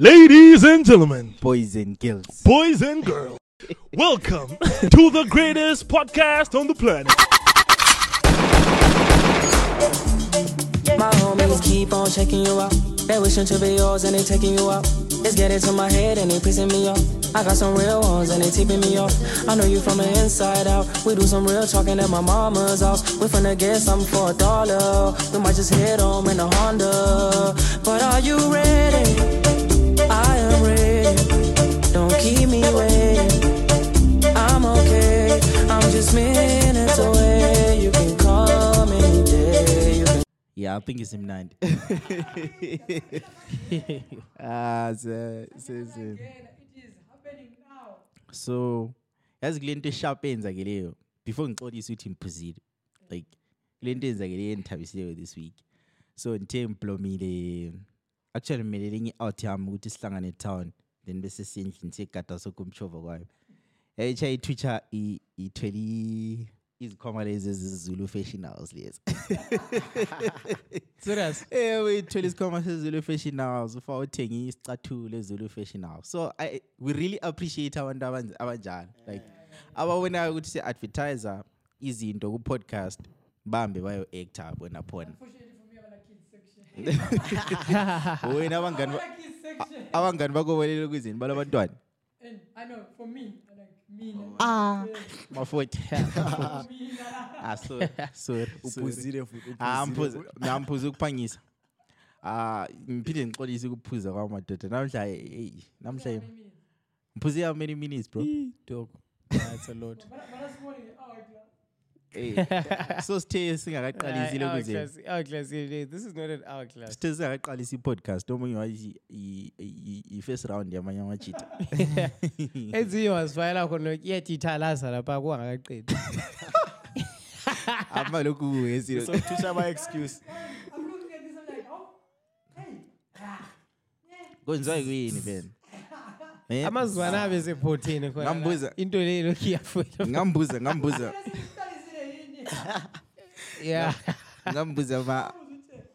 Ladies and gentlemen, boys and girls. boys and girls, welcome to the greatest podcast on the planet. My homies keep on checking you out. They wishing to be yours and they taking you out. It's getting to my head and they pissing me off. I got some real ones and they tipping me off. I know you from the inside out. We do some real talking at my mama's house. We finna get something for a dollar. We might just hit home in a Honda. But are you ready? Just minutes away. You can call me any day. You can Yeah, I think it's imnandi. ah, se- se- se- so yazi kule nto esharp eyenzake leyo before ngixolise ukuthi ngiphuzile like kule nto eyenzake leyo endithabisileyo this week so ngithe ngiblomile actually ngimelele enye i-out yami ukuthi sihlangane town then bese siyendlini siyegada sokumtshova kwayo yayicha itwitter ithwele i- izikhwama lezi ezizulu fashion house lezi. Serious? Eh uyithole isikhwama sezulu fashion house ufa uthenga isicathulo ezulu fashion house. So I, we really appreciate abantu abanj- abanjalo. Like ababonayo ukuthi si-advertiser izinto ku-podcast bambe bayo-actor bona phona wena abangani ba- a- abangani bakobolele kuzini? Bala bantwana. And I know for me, like me, ah mafoti ah sorry. Sorry. Uphuzile futhi Ah, uphuzile mphuza ngiyampuza ukuphangisa. Ah ngiphinde ngixolise ukuphuza kwamadoda namhla hey namhla mphuze how many minutes? Bro? Dog. That's a lot. so sithe singakaqalisi lokuze Hourglass. Hourglass. yeah, yeah, This is not an hourglass. sithe singakaqalisa i-podcast omunye wathi i- i- i-first round yamanye amajita ezinye wazifayela khona iyatithalaza lapha kungakaqedi ama lokhu kuyesilo sokuthusha ama-excuse I'm looking at this, I'm like, oh, hey, kwenziwa kuyini ben Eh, amazwana abe sephotheni khona la. Ngambuza. into leyo lokhu iyafuna ngambuza ngambuza siqalisile yini? Yeah. Ngambuza ama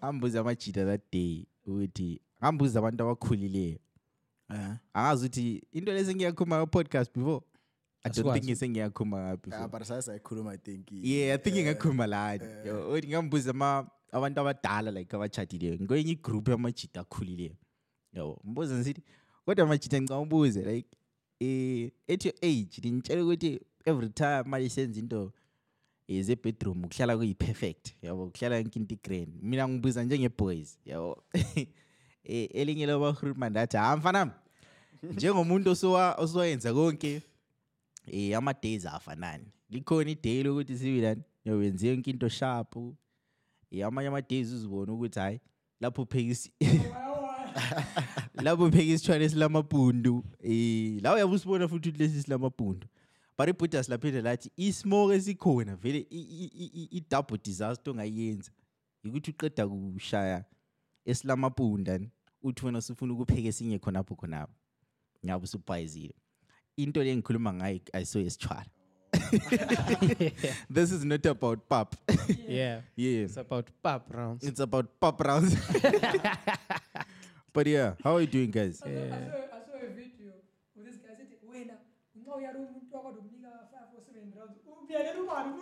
ngambuza amajita that day ukuthi ngambuza abantu abakhulileyo angazi ukuthi into lezi ngiyakhuluma podcast before? I don't think sengiyakhuluma before. but sasa i think yeah i think ngingakhuluma lani uthi ngambuza ama abantu abadala like abachadileyo ngikwenye igroup yamajita akhulileyo yabo mbuza ngisithi kodwa amajita ngicabanga ubuze like eh at your age nintshela ukuthi every time mali senza into eh, ze-bedroom kuhlala kuyi-perfect yabo kuhlala yonke into igrand. Mina ngibuza njenge-boys yabo. Eh elinye labahuluma ndathi ha mfanami njengomuntu osowa- osowayenza konke eh ama-days afanani. Likhona iday lokuthi sibilani yowenze yonke into sharp eh amanye ama-days uzibona ukuthi hayi lapho uphekisa lapho upheka isitshwala esilamabhundu. Eh la uyabe usibona futhi ukuthi lesi silamabhundu. But ibhuda silaphinde lathi ismoke esikhona vele i-double disaster ongayenza. Yikuthi uqeda kushaya esilamabhunda ni, uthi wena usufuna ukupheka esinye khonapho khonapho. Ngabe usubhayizile into le ngikhuluma ngayo ayiso yesitshwala this is not about pap. Yeah. Yeah. It's about pap rounds. It's about pop rounds. But yeah how are you doing guys? I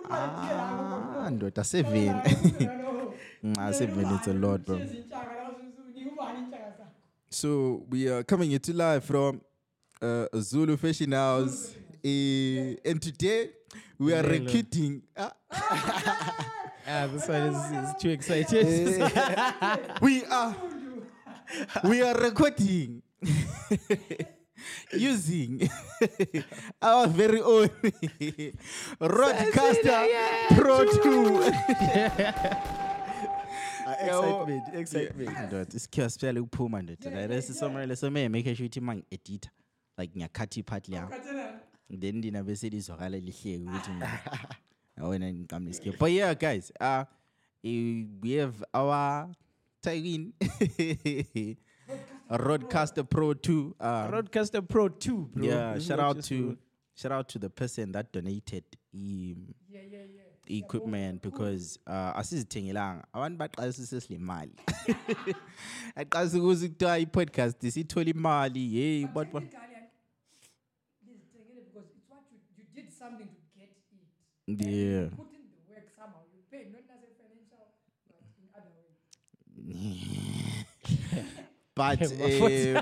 ah ndoda seven Ah, seven it's a lot bro intshaka la unika ubani intshaka zakho So we are coming into you live from uh, Zulu Fashion House, eh, and today we are Lelo. recruiting. ah, ah this one is, is too excited. We are we are recording using. Our very own Roadcaster Pro Two. Ah, excitement excitement. Ndoda isikhiwa siphela ukuphuma ndoda lesisomele somele make sure ukuthi mangi-editha like ngiyakhatha ipart liyam then lina bese lizwakala lihleke ukuthi wena ngiqamle isikhiwa but yeah guys uh, eh, we have our Tyrin RodeCaster Pro 2 uh, RodeCaster Pro 2 bro yeah This shout out to for- shout out to the person that donated um, yeah yeah yeah equipment because uh asizithengelanga abantu baqalisa sile mali aqalisa ukuthi kuthiwa i-podcast sithola imali hey but but- Technically, lizithengele because it's what you, you did something to get it. And Yeah. You put in the work somehow. You pay, not necessarily financial, but in other ways. but uh,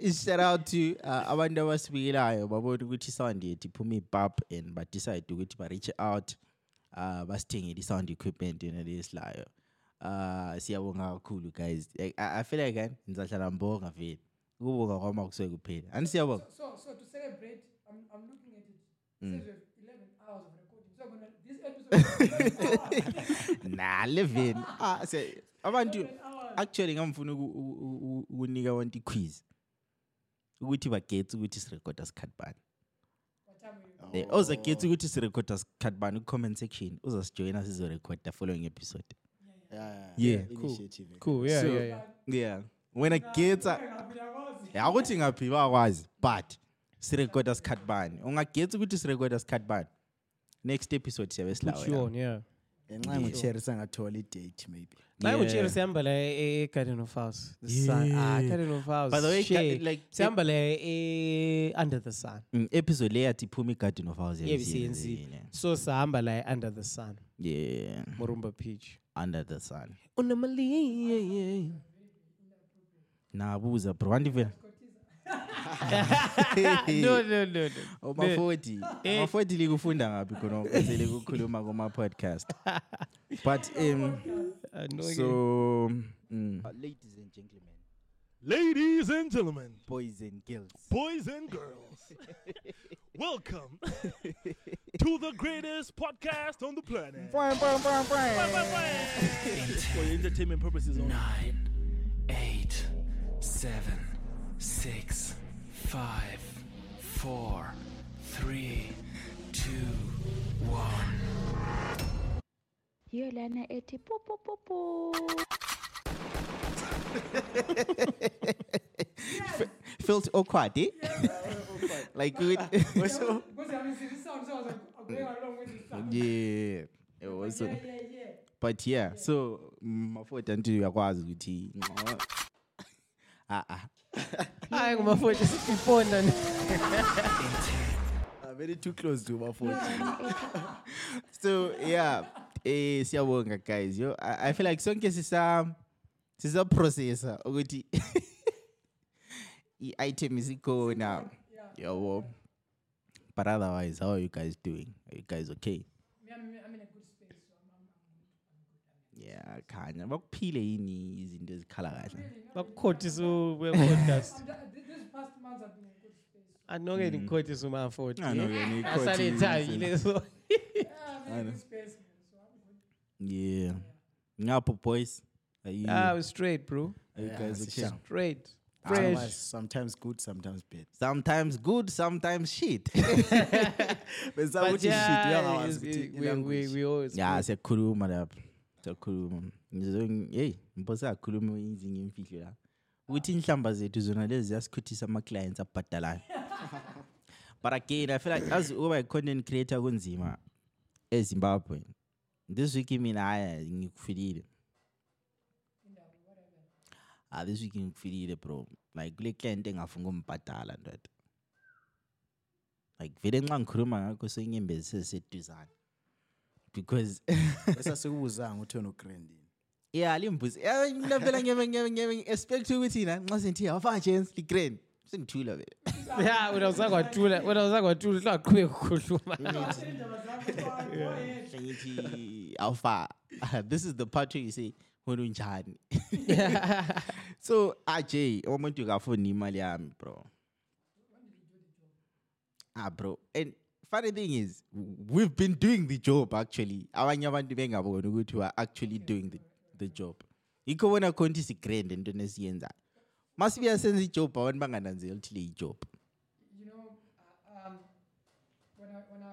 shout out to uh, abantu abasibikelayo babona ukuthi isound yethu iphuma ipap and badecide ukuthi ba-reach out uh basithengele i-sound equipment yona lesilayo uh siyabonga kakhulu guys I, I I feel like eh, ngizahlala mbonga vele ukubonga kwami akusuke kuphela ani siyabonga So, so to celebrate, I'm, I'm looking at it. It Mm. says we have 11 hours of recording. So, gonna, this episode is 11 hours. na 11 ah se abantu 11 hours. actually ngamfuna uku- u- u- ukunika abantu i-quiz ukuthi bagethe ukuthi sirekhoda sikhathi bani What time are you? Eh, ozagetha ukuthi sirekhoda sikhathi bani ku-comment section uzasijoyina sizorekhoda following episode Yeah, Yeah, cool. Initiative. Cool. Yeah, So- yeah, yeah. yeah wena getha Ngiyakwazi. akuthi ngaphi bakwazi but sirekhoda sikhathi bani ungagetha ukuthi sirekhoda sikhathi bani next episode siyabe Put you silawo on, yeah. ngenxa ngucherry sangathola i-date maybe Naye Yeah. ucheri sihamba la e- egarden of house the sun ah Yeah. garden of By the way, ga- like, sihamba la e- under the sun Mm, episode le yathi iphuma igarden of house Yeah, yabisiyenzile. so sihamba la under the sun yeah morumba peach under the sun unamali yeah, yeah. nabuza bro andivela no no no no. Oma-forty Eh. ama-forty likufunda ngaphi khona sele kukhuluma kuma-podcast? But um so mm, ladies and gentlemen. Ladies and gentlemen, boys and girls. Boys and girls, welcome to the greatest podcast on the planet. For entertainment purposes only. nine, eight, seven, six, five, four, three, two, one. yiyo lana ethi pupupupu felt awkward eh? like we- Because I mean, see, this sound, so I was like, I'm going along with this sound. yeah it was Yeah, yeah, yeah. but yeah so mafoti anti uyakwazi ukuthi ah ah hayi ngumafoti sifonda ni. Ah, very too close to uma-forty so yeah eh siyabonga guys yo. I, I feel like sonke sisa sisa processor ukuthi i-item isikhona. Yabo. But otherwise how are you guys doing? Are you guys okay? Me, I'm, I'm in a good space, so I'm, I'm, I'm good. Yeah khanya bakuphile yini izinto ezikhala kahle. Bakukhothisa we-podcast I'm, da- th- this past months I've been in a good space. So, anoke nikhothisa umafoti I know, yeah, nikhothisa. asale thayile so. Yeah, I'm a good space, man. So I'm yeah. Ngapho boys? Are you, ah straight bro. Are you Yeah, guys okay? straight. Sometimes- fresh. sometimes good sometimes bad. Sometimes good sometimes shit. Besa but ukuthi shit yeah uyangawazi it's- ukuthi it- we, we, i-language. we always ya siyakhuluma lapha siyakhuluma Ngizo- hey mpo siyakhuluma izinye imfihlo la. Ukuthi inhlamba zethu zona lezi ziyasikhuthisa ama-clients abhadalayo. But again i feel like as ukuba i-content creator kunzima ezimbabwe this week mina haya ngikufilile ah this week ngikufilile bro. Like kule client engafuni ukumbhadala ndoda. Like vele nxa ngikhuluma ngakho senyembezi seziseduzane because bese sikubuzanga ukuthi wena ugrandini yeah limbuzi Eh, mina phela ngiyebe ngiyebe ngiyebe expect ukuthi na nxa senthi awafaka chance ligrand sengithula vele. Yeah wena usakwatula wena usakwatula hlaqhubeka ukukhuluma. Ngithi awufaka this is the part where you say wena unjani? So aj umuntu kafuni imali yami bro. Ah bro. And funny thing is we've been doing the job actually abanye abantu bengaboni ukuthi we are actually doing the, the job yikho bona khona ukuthi sigrand entweni esiyenzayo masibuya senza ijob abantu bangananzeli ukuthi le ijob You know, uh, um, when I, when I,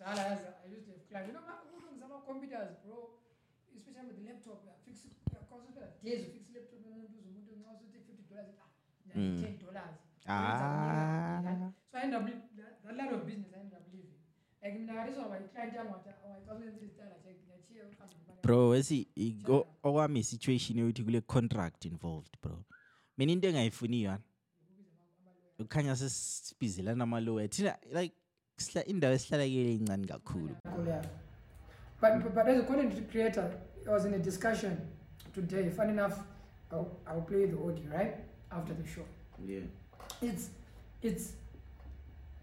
Dala I used to have clients. You know, ma- who knows computers, bro? Especially with the laptop, fix it, yeah, cost days to fix laptop, and then do some, do some, also take fifty dollars, ah, Mm. Ah. So I ended up, that, that line of business bro wesi okwami i-situation yokuthi kule contract involved bro mina into engayifuniyo yana ukukhanya sesibizelana amaloya thina like indawo esihlala kuyele incane kakhulu. But, but, but as a content creator, I was in a discussion today. Fun enough, I'll, I'll play the audio right after the show. yeah. It's it's.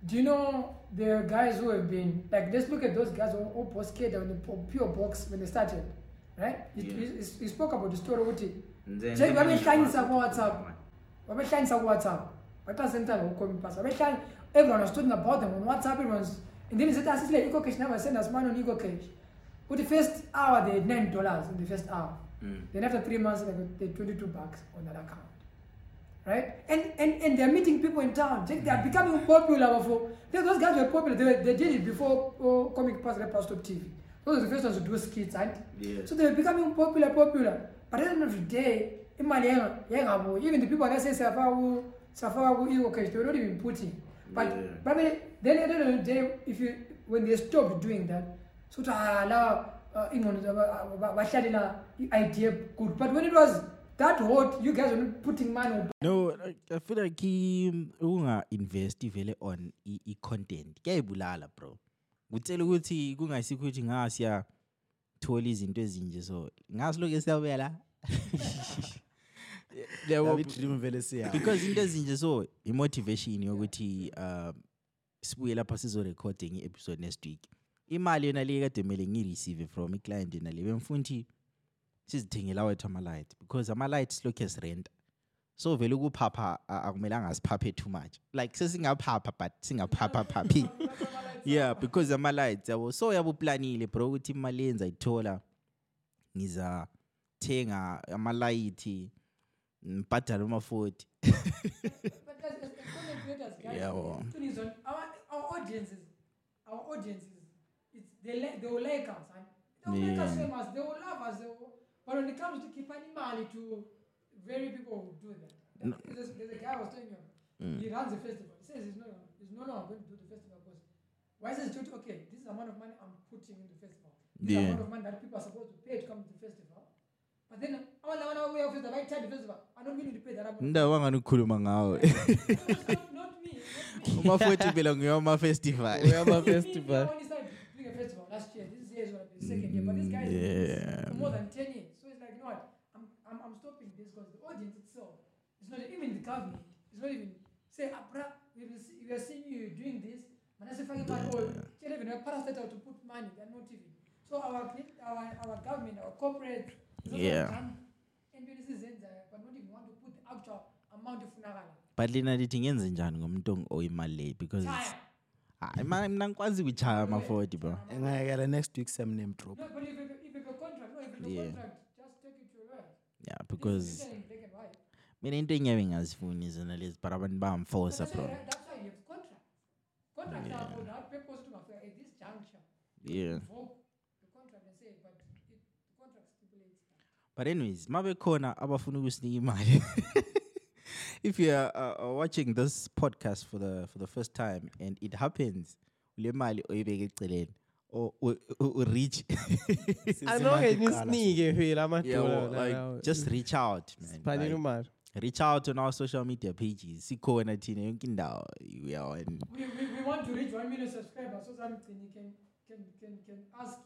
Do you know are guys who have been like? Let's look at those guys who who post kid on the pure box when they started, right? He, Yeah. he, he- spoke about the story. What he Nze- Check, nze- babehlanyisa ku-WhatsApp. babehlanyisa ku-WhatsApp batasentala ukomi pass babehlanya everyone was talking about them on WhatsApp everyone's and then he said asisile EcoCash never send us money on EcoCash with the first hour they had nine dollars in the first hour Mm. then after three months they got they had 22 bucks on that account right and and and they're meeting people in town they're becoming popular before those guys were popular they, were, they did it before oh, comic pass left stop tv those were the first ones to do skits and Yeah. so they were becoming popular popular but at the end of the day imali yenga- yengabuyi even the people that say siyafaka ku siyafaka ku ego cash they were not even putting but Yeah. babe then at the end of the day if you when they stopped doing that so to ah la uh, ingqondo zabo, ba- bahlalela i-idea good but when it was that hot you guys were not putting money no i feel like i- unga-investi vele on i- i-content kuyayibulala bro. Kutshela ukuthi kungayisikho ukuthi nga siyathola izinto ezinje so ngasiloke siyabuya la Yabo, Yabo dream vele siya. because into ezinje so i-motivation yokuthi um sibuye lapha sizorekhode nge-episode next week. Imali yona le kade mele ngiyi-receive from iclient yena le bemfuna ukuthi sizithengela wethu ama-light because ama-light silokhu esirenta so vele ukuphapha a- akumelanga siphaphe too much. Like sesingaphapha but singaphaphaphapi yeah because ama-lights yabo so yabe uplanile bro ukuthi imali yenza ithola ngizathenga amalayithi Yeah, our audiences, it's they like they will like us, and they will make us famous. They will love us. They will, but when it comes to keeping money to very people who do that. No. There's, there's a guy I was telling you, Mm. he runs a festival. He says he's no, he's no longer going to do the festival because why says he okay, this is the amount of money I'm putting in the festival. This the Yeah. amount of money that people are supposed to pay to come to the festival. But then all I want to way of festival, I tell the festival, I'm not willing to pay that amount. indawo wangani ukukhuluma ngawo not, not me. Not me. uma-forty phela ngiyoma-festival Uyama Me, me, festival. I only started doing a festival last year. This year is going to be the second year. But this guy is doing this Yeah. for more than 10 years. So it's like, you know what? I'm, I'm, I'm stopping this because the audience itself is not even the government. It's not even say, bruh, we, will see, we are seeing you doing this. Man, I say, fucking money. Oh, tell even a parastatal to put money. They're not even. So our, our, our government, our corporate, Yeah. done. And this is it, but not even want to put the actual amount of funeral. but lina lithi ngenze njani ngomuntu oyimali leyi because it's- Tire. hayi ma- mina ngikwazi ukuchaya ama-forty bro Engayekela next week some name drop. No, but if you if you have a contract, no, if you have Yeah. a contract, just take it to your lawyer. yeah This is because written in black and white. Mina into engiyabe ngazifuni zona lezi but abantu bayamfosa That's bro why, that's why you have contracts. Contracts are for that purpose to after at this juncture. yeah. Invoke the contract and say, but it, the contract stipulates but anyways mabekhona abafuna ukusinika imali if you are uh, watching this podcast for the for the first time and it happens le mali oyibeke eceleni or u- u- u-reach Anonge Sizimanje nisinike phela yeah, amadola well, just reach out man. Siphalele like, imali. Reach out on our social media pages sikhona thina yonke indawo we are on We, we, we want to reach 1 million subscribers so you can, can, can, can ask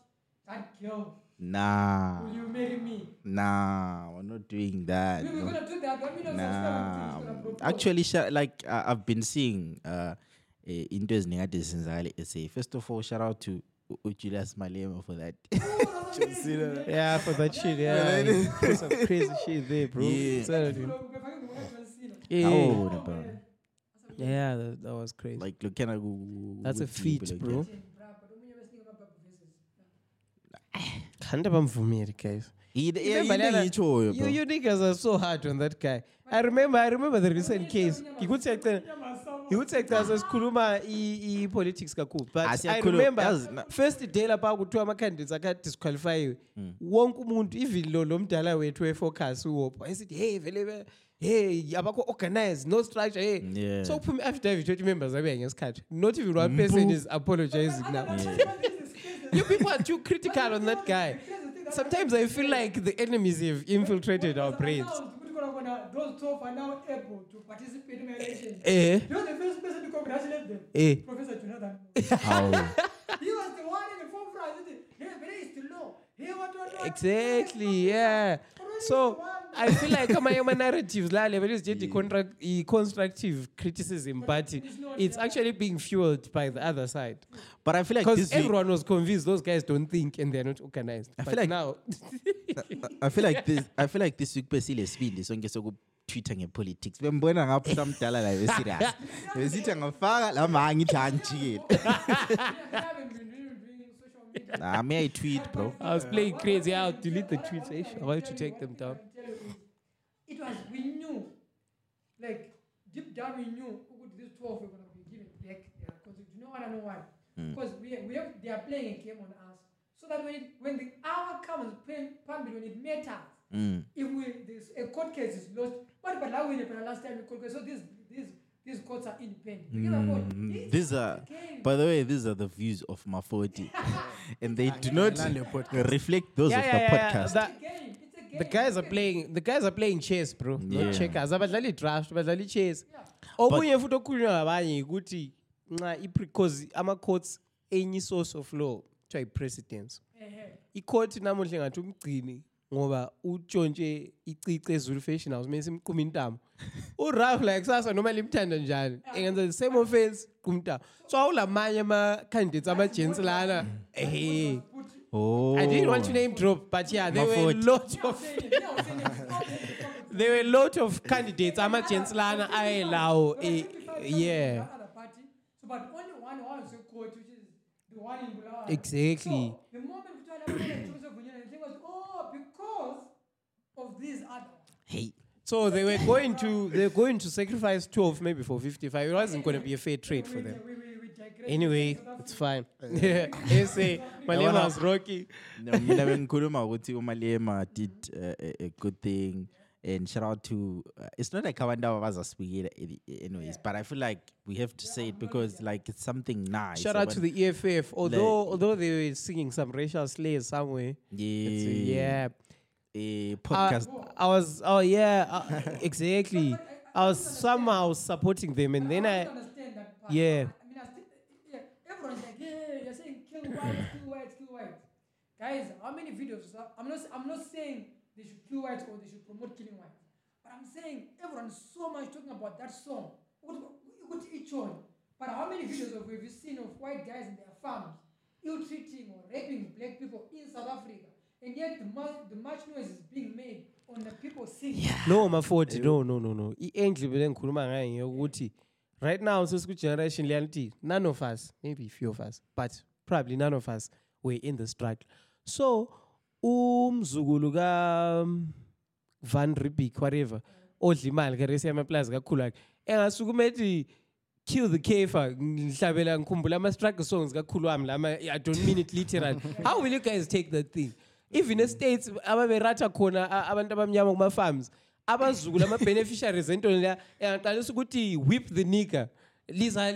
that girl, nah will you marry me? nah we're not doing that We, we're no. to do that. 1 million Nah, subscribers. we're gonna propose. actually, sha- like uh, I've been seeing uh, eh, into ezinengade zenzakale SA. First of all, shout out to Julius Malema for that. That's amazing. Yeah, for that shit, yeah. he put some crazy shit there, bro. Yeah. Telling We're you. fucking going to John Cena. Yeah, Oh, bro. yeah, that, that was crazy. like, look, can I go? That's a feat, like, bro. Bruh, but omunye wesinika amabhabhu verses. Guys. He, yeah, Remember into Lana, ngiyitshoyo, You, you niggas are so hard on that guy. I remember, I remember the recent case. Ngikuthi siyacela. Unyama he would say xa sesikhuluma i- i-politics kakhulu but i remember first day lapha kuthiwa ama-candidates akadisqualifyiwe Hmm. wonke umuntu even lo lo mdala wethu wefocus uwopha wayesithi hey vele hey abakho organized no structure hey. Yeah. so kuphuma i-affidavit yokuthi members abuya ngesikhathi not even one person is apologizing now. You people are too critical on that guy. Sometimes i feel like the enemies have infiltrated our brains Kona those 12 are now able to participate in elections. eh You know the first person to congratulate them? eh Professor Jonathan. How? he was the one in the forefront. He said, Hey, very is the law. What, what, what? exactly yeah so i feel like amanye ama-narratives la level is just i constructive criticism but it's actually being fueled by the other side. But I feel like because everyone was convinced those guys don't think and they're not organized. I but feel like- now I feel like this I feel like this week besile sibili sonke sokutwitter ngepolitics. Bembona ngapho samdala la beserious besithi angafaka la ma ngithi angijikele I haven't been really doing social media. nah me I tweet bro? I was playing crazy. I'll delete the tweets. Eh? i want to take them down. I tell you, it, it was, we knew, like, deep down we knew ukuthi these 12 were going to be given back their constitution. You know what I know why? Because we, we have, they are playing a game on us. So that when, it, when the hour comes, pen- Pambi, when it matters, Mm. if we, this, a court case is lost, but but now we never last time we court case, so these, these, these courts are independent. You get my point? Mm, This these are the by the way these are the views of Mafoti and they do not reflect those yeah, of yeah, the yeah, podcast that- It's a game. It's a game. the guys are It's a playing the guys are playing chess bro. Yeah. not checkers. Abadlali draft badlali chess. Okunye futhi okukhulunywa ngabanye ukuthi nxa because ama-courts enye i-source of law kuthiwa i-precedence Ehe. icourt namuhle ngathi umgcini ngoba utshontshe icice ezulu fashion house mase simquma intamo. Uraf like kusasa noma limthanda njani? Engenza the same offense quma intamo. So awulamanye ama-candidates ama-gents lana. Ehe. Oh. I didn't want to name drop but yeah there were a lot of there were a lot of candidates. Ama-gents lana ayelawo eh, yeah. other party. But only one was a court, which is the one in Bulawayo. Exactly. So, the moment we tried to put it to the thing was, oh, because of these other. Hey. So they were going to they were going to sacrifice 12 maybe for 55 it wasn't going to be a fair trade for them anyway it's fine. Yeah say my name was rocky. No, mina bengikhuluma ukuthi umalema did uh, a, a good thing. And shout out to uh, it's not like abantu abazasibikela any- anyways but i feel like we have to say it because like it's something nice. Shout out to the eff although although they were singing some racial slurs somewhere. Uh, yeah. yeah. A Uh, podcast. I was, oh yeah, uh, exactly. I was somehow supporting them, and then I, don't understand that part. yeah. I mean, I still, yeah, everyone's like, yeah, whites, whites, whites. Guys, how many videos? I'm not, I'm not saying they should kill whites or they should promote killing whites, but I'm saying everyone's so much talking about that song. What, what each one? But how many videos of, have you seen of white guys in their farms ill-treating or raping black people in South Africa? And yet the much, the much noise is being made on the people singing. no mafoti no no no no i-angle vele ngikhuluma ngayo ngeyokuthi right now sesiku-generation leyanti none of us maybe few of us but probably none of us were in the struggle so umzukulu ka um, van Riebeeck whatever odla imali keresi yamaplazi kakhulu akhe engasukume ethi kill the kefa ngihlabela ngikhumbula ama-struggle songs kakhulu wami lama i don't mean it literally. How will you guys take that thing? Even estates ababeratha khona abantu abamnyama kuma-farms abazukulu ama-beneficiaries entoni leya engaqalisa ukuthi whip the nigger Lisa,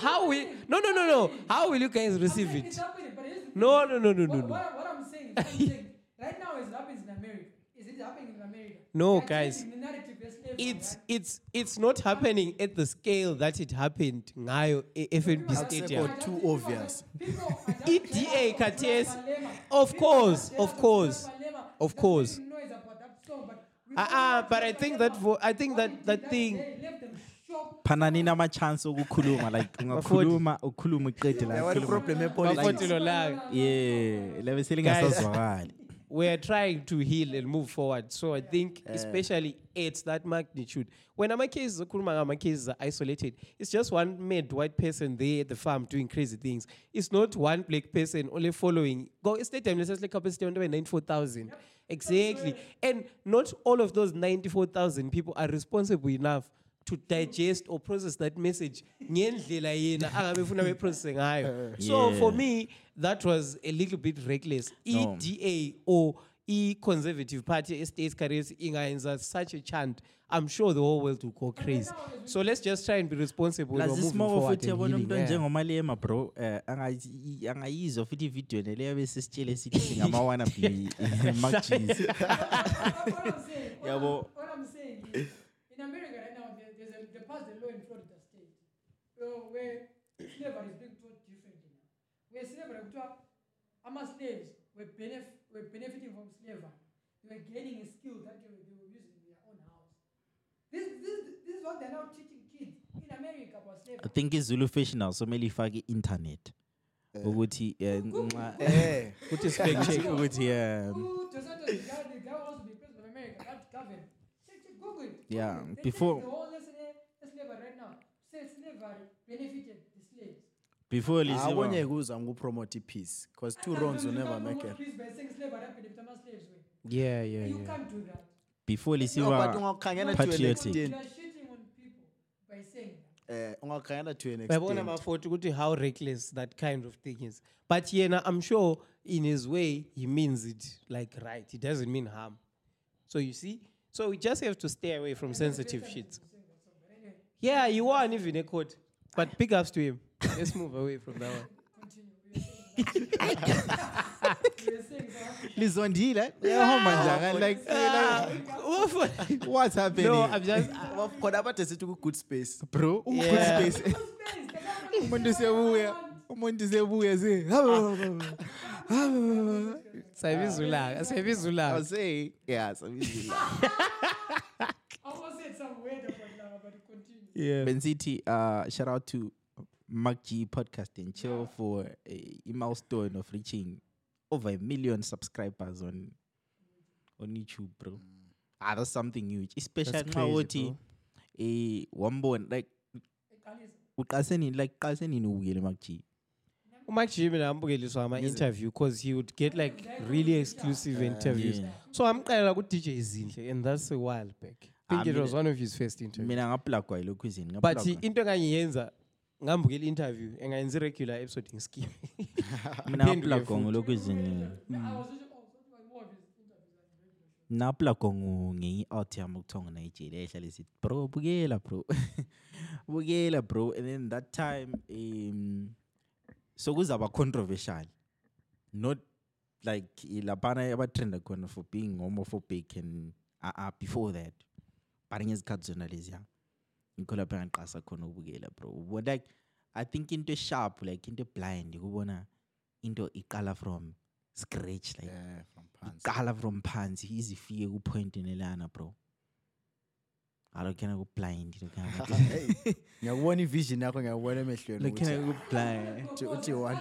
how will no no no no how will you guys receive It's it happening, but here's the no no no no no What, no what, what I'm saying, what I'm saying right now is happens in America. Is it happening in America? No, They're guys. changing The narrative as slaves, it's it's it's not happening at the scale that it happened ngayo FNB Stadium. Sekho too obvious. People are EDA jealous of Katies, of course, of course, of course. making noise about that song, but Ah, all ah, know but I think that vo- I think what that- he did that thing- day phanani nama-chance okukhuluma like ungakhuluma ukhuluma uqede la Yabona ukhuluma. i-problem Mafoti epolitics. lo layo. yeah labe selingasazwakali we're trying to heal and move forward. So I think, eh. especially at that magnitude, when ama cases ama cases are isolated, it's just one mad white person there at the farm doing crazy things. It's not one black person only following. Go stadium necessarily capacity on 94,000. Exactly. And not all of those 94,000 people are responsible enough to digest or process that message ngendlela yena angabe ufuna beprocesse ngayo. So for me that was a little bit reckless. No. e-da or i-conservative party estates careers ingayenza such a chant i'm sure the whole world will go crazy. so let's just try and be responsible Plus we're moving isimoko forward futhi and yabona healing, umuntu yeah. onjengomalema bro eh angayi- angayizwa futhi ividiyo neleyo bese sitshele sithi singama-wanna be magis What I'm saying, what Yabo. I'm, what I'm saying is, in America right now, there, there's a, they passed a law in Florida State uh, where slavery is being taught differently now. Where slavery, kuthiwa ama slaves were, benef- were benefiting from slavery. They were gaining a skill that they were, they were using in their own house. This, this, this is what they're now teaching kids in America about i slavery. think izulu fashion house somele ifake i-internet ukuthi eh, nxa- Eh, Ukuthi sifact check. ukuthi Who DeSantis, the guy, the guy who wants to be president of America, that Gavin. Check, check, Google Yeah, before- the whole lesson eh, slavery right now. Say slavery benefited the slaves. before Ah, lisiwa abonye kuzama ukupromote ipeace because two wrongs will never make it Please, by saying slavery benefit ama slaves. way. yeah yeah You yeah can't do that. before No, but lisiwa ungakhangela to an patriotic. You extent are shitting on people by saying that. eh ungakhangela to an uyabona extent mafoti ukuthi how reckless that kind of thing is but yena i'm sure in his way he means it like right he doesn't mean harm so you see so we just have to stay away from sensitive shit yeah you won even a court but big ups to him let's move away from that one You were saying something. lizondile yahamba njani like Ah, like, what's happening no i'm just khona abade sithi ku-good space bro Yeah. uku- space umuntu sebuya umuntu sebuya se sayibizulanga sayibizulanga say yeah so I almost said some word about now, but continue. Yeah. Benzithi uh shout out to MacG podcast and chill for a, a milestone of reaching over a million subscribers on on YouTube bro. Ah that's something huge. Especially That's nxa crazy, uthi bro. eh wambona like uqase nini like qase nini ubukele MacG uMike G mina ambukeliswa ama-interview because he would get like really exclusive interviews. yeah. so amqalela ku-dj zinhle and that's a while back. i think Ah, it was one of his first interviews. mina ngaplagwa yilokhu izini but ngaplagwa. into engangiyenza ngambukela i-interview engayenza i-regular episode ngiskime mina Ngiphenduke ngaplagwa futhi. ngilokhu izini I was usually, so it was more of his interviews than the regular show. naplagwa ngenye out yami okuthiwa ngunayijeli ehlala isithi bro bukela bro. Bukela bro. And then that time um sokuzaba controversial. Not like laphana abatrenda khona for being homophobic and uh, uh, before that but ngezikhathi zona leziya ngikho lapho engangiqasa khona ukubukela bro. Like i think into esharp like into blind kubona into iqala from scratch like yeah from phansi. iqala from phansi ize ifike kupoint nelana bro. Alokhena ku-blind lokhana Hey, ngiyakubona ivision yakho ngiyakubona emehlweni lokhena ukuthi ku-blind uthi- uthi one.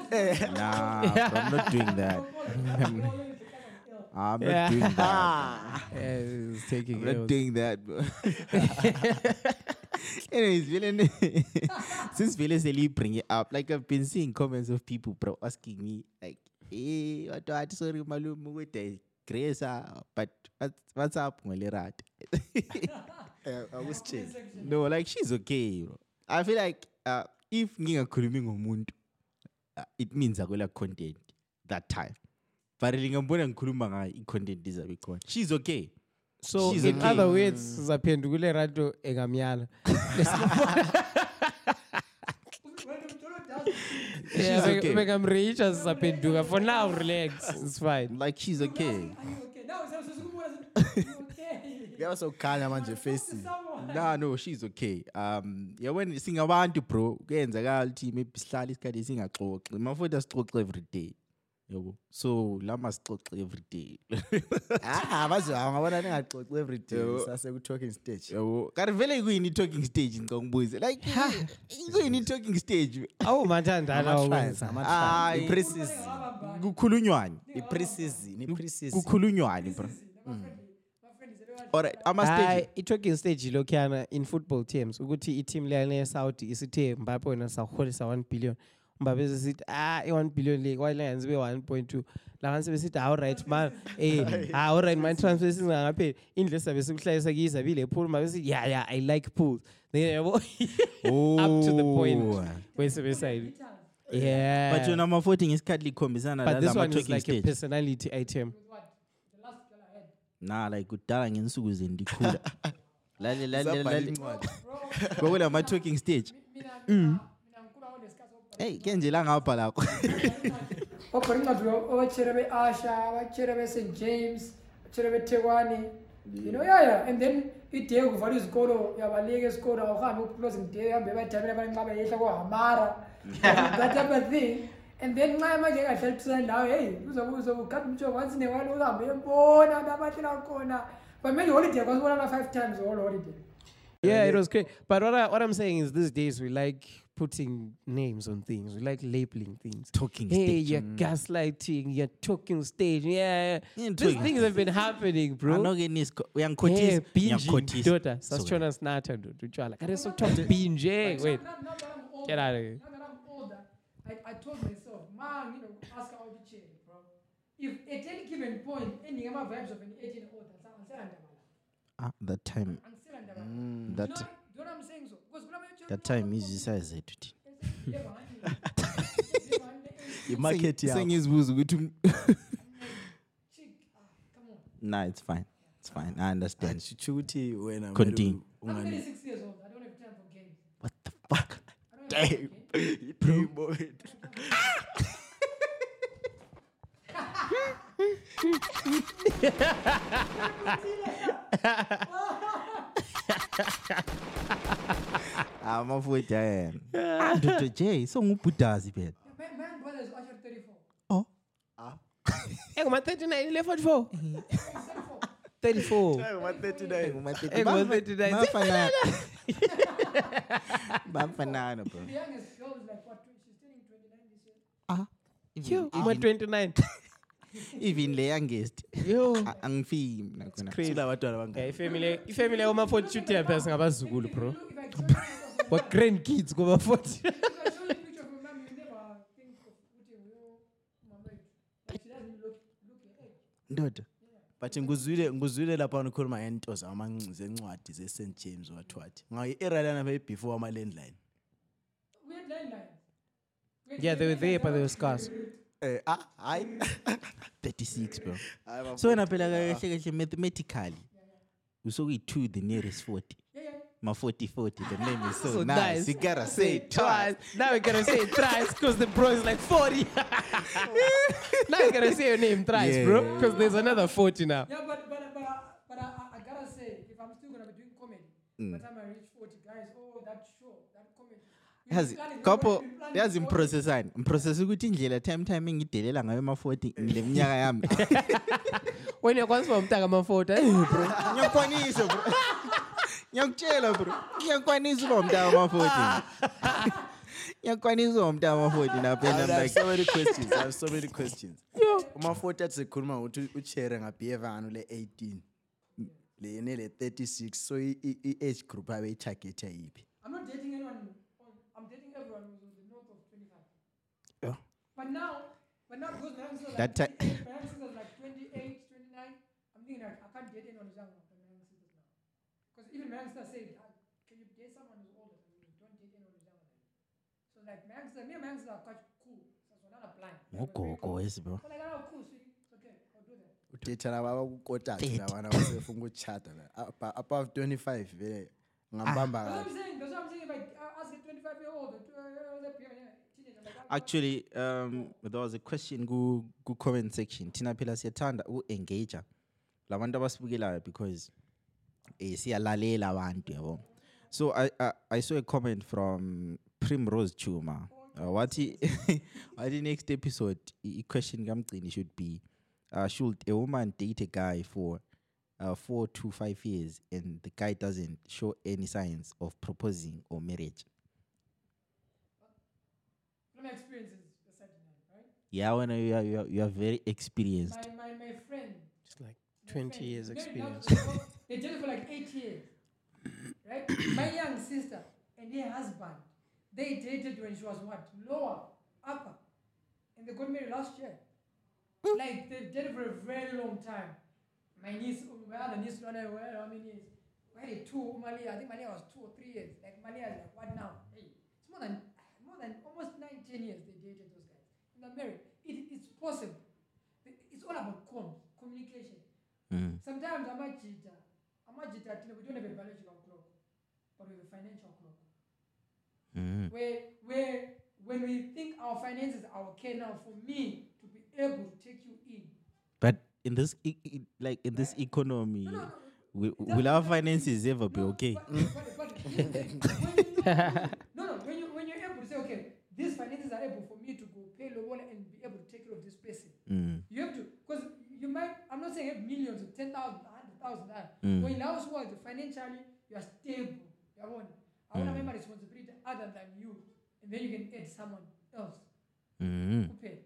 Nah i'm not doing that i'm not Yeah. doing that yeah, he's taking i'm not L's. doing that bro anyways vele since vele sele bring it up like i've been seeing comments of people bro asking me like hey what what sorry malume ukuthi grace ah, but what's, what's up ngolerat Eh, akusitsheli No, like she's okay, bro. I feel like uh, if ngingakhulumi ngomuntu uh, it means akwela content that time. But ngingambona ngikhuluma ngayo i-content izabe ikhona. She's okay. so She's in okay. other words sizaphendukule radio engamyala She's okay. bengamreitsha sizaphenduka for now relax it's fine Like she's okay. Are you okay? Now it's also you okay? kuyaba sokukhanya manje faces Someone. Nah, no, she's okay. Um, yeah, when singabantu bro, kuyenzakala ukuthi maybe sihlale isikhathi singaxoxi. Mafutha sixoxe every day. Yabo. So, lama sixoxe every day. ah bazo ngabona ningaxoxi every day Yebo. sase ku talking stage Yabo. Kanti vele kuyini i-talking stage ngicongbuze. Like kuyini i-talking stage? awu mathandana ama-trials wakwenza ama-trials Hayi. i-preseason Kukhulunywani. i-preseason i-preseason kukhulunywani bro My friend, my friend is everyone. alright hayi ama-stage i-talking stage lokhuyana in football terms ukuthi i-team leyana yesaudi isithe mbape wena sawuholisa 1 billion mba besesithi ah i-one billion le kwalenganisi be-one point two labantu sebesithi hawu right man eh hawu right man transfer singangapheli indlu esizabe sikuhlalisa kiyizabe ile pool mba besithi yeah yeah i like pools. Then yabo up to the point where sebesayi but yeah yona ama-40 ngesikhathi likhombisana but this one is talking like a personality item. Na like kudala ngensuku zeni ndikhula. Lale lale Zabhala lale. incwadi. kwakulama-talking stage. Mina ngikhula kulesikhathi eyi ke nje langapha lakho obhala incwadi obachere be-asha abachere be-st james abachere bethekwani you know yeah yeah. And then ide kuvala izikolo yabalika esikolo awuhambe uclosing day uhambe ebadamini abaninxa beyehla kohamara that type of thing. And then nxa manje engahlalisani lawe heyi uzobukhapha umtshogo once in a while uhambe uyembona abantu abahlela khona. But manje holiday kwasibonana five times all holiday. Yeah, it was great. But what, I, what I'm saying is these days we like putting names on things. We like labeling things. Talking hey, stage. you're gaslighting, you're talking stage. Yeah, Yeah, these things have been happening, bro. anoke nisko Yeah, uyangikhothisa binging, ngiyakukhothisa daughter. Sasitshona sinatha ndoda utshwala. Kade sokuthwa binge. Wait, Now, now that I'm older, Get outta here. Now that I'm older, I, I told myself, man, you know, ask how to change, bro. If at any given point, any of my vibes of an 18 older, I'm still under ah, that time I'm still under Mm, that Do you know what I'm saying? So, because when I'm that time izisa zethu thina imarket Seng- yakho sengizibuza ukuthi Chick, come on. nah it's fine it's fine i understand shutsho ukuthi wena kumele Continue. u- I'm ungani 36 years old. I don't have time for games. what the fuck I don't have time for games. Bro. Ah, amafutha yena andoda j songubhudazi phela. Oh. Enguma-39 le 44 34 bafanana bro. Ah. Even le youngest. Angifii mna khona. Ifemily yako ma-forty bro. Look, if I show you a picture of What grandkids kuba 40. If I show you a picture my mom, you never think of putting your mama. Like she doesn't look look your age. ndoda but nguzwile nguzwile lapha nikhuluma ngento zencwadi ze-st james wathiwathi ngayi-era lana before ama-landline We had landlines. We had Yeah, they were there, but they were around scarce. eh ah hayi 36 bro Hayi, bafo- so wena phela kahle kahle mathematically usokuyi-2 the nearest 40 Yeah, yeah. ma-40 40 the name is so, So nice. nice. you gotta say it twice Now we gotta say it thrice because the bro is like 40. now you gotta say your name thrice, bro. Because there's another 40 now. Yeah, but but but, but I, I, I gotta say, if I'm still gonna be doing comedy, by the time I reach 40, guys, oh that show, that comedy. we've yazi ngiprocessani ngiprocessa ukuthi indlela time time engidelela ngayo ama-40 ngile minyaka yami When you're going from Tagama 40, eh, bro. Ngiyakwanisa bro ngiyakutshela bro ngiyakwanisa uba umntaka ama-40 ngiyakwanisa uba umntaka ama-40 napha I and I'm have like so many questions I have so many questions uma-40 athi sekhuluma ngokuthi uchere ngabehave ngano le-18 le nele-36 so i- i- i-age group abeyi-targetha yiphi I'm not dating anyone. on- I'm dating everyone who's in the north of 25. Yeah. But now, but now because my youngsters That like, ti- 28, my youngsters are even my youngsters say, "Ah, can you date someone who's older than you? Don't date anyone who's younger than you. So like my me and my are quite cool. So we're not applying. ngogogo wesi bro But like, oh, cool, sweetie. It's okay. I'll do that. udata laba abakukotaci labana basefuna ukutshata la Apa- above 25 vele ngambamba That's what kabi I'm saying. That's what I'm saying. If I ask a 25 year old, or two, teenager, like, that, actually um there was a question ku ku comment section thina phela siyathanda u-engage labantu abasibukelayo because siyalalela abantu yabo so I, I i saw a comment from primrose chuma uh, wathi wathi next episode i i- question kamgcini should be uh, should a woman date a guy for uh, four to five years and the guy doesn't show any signs of proposing or marriage From my experiences, the second right? yeah when you are, you are, you are very experienced My, my, my friend. Just like 20 friend, years maybe experience. not- they dated for like eight years. Right? my young sister and her husband, they dated when she was what? Lower upper, and they got married last year. Like they it for a very long time. My niece, my other niece, don't know where- how many years? Did two? Malia, I think Malia was two or three years. Like Malia is like what now? Hey, it's more than more than almost nine, ten years they dated those guys. And they're married. It, it's possible. It's all about com, communication. Mm. Sometimes I'm a cheater. I'm a cheater. We don't have a biological clock, but we have a financial clock. Mm. Where, where, when we think our finances are okay now, for me to be able to take you in, But in this, e- e- like in this economy, will, will our finances ever be okay? But, but, but no, no. When you when you're able to say, okay, these finances are able for me to go pay lobola and be able to take care of this person. Mm. You have to, because you might. I'm not saying have millions of ten thousand. Mm. When in our world, financially, you are stable. You want. I want to Mm. have responsibility other than you, and then you can add someone else Mm. to pay.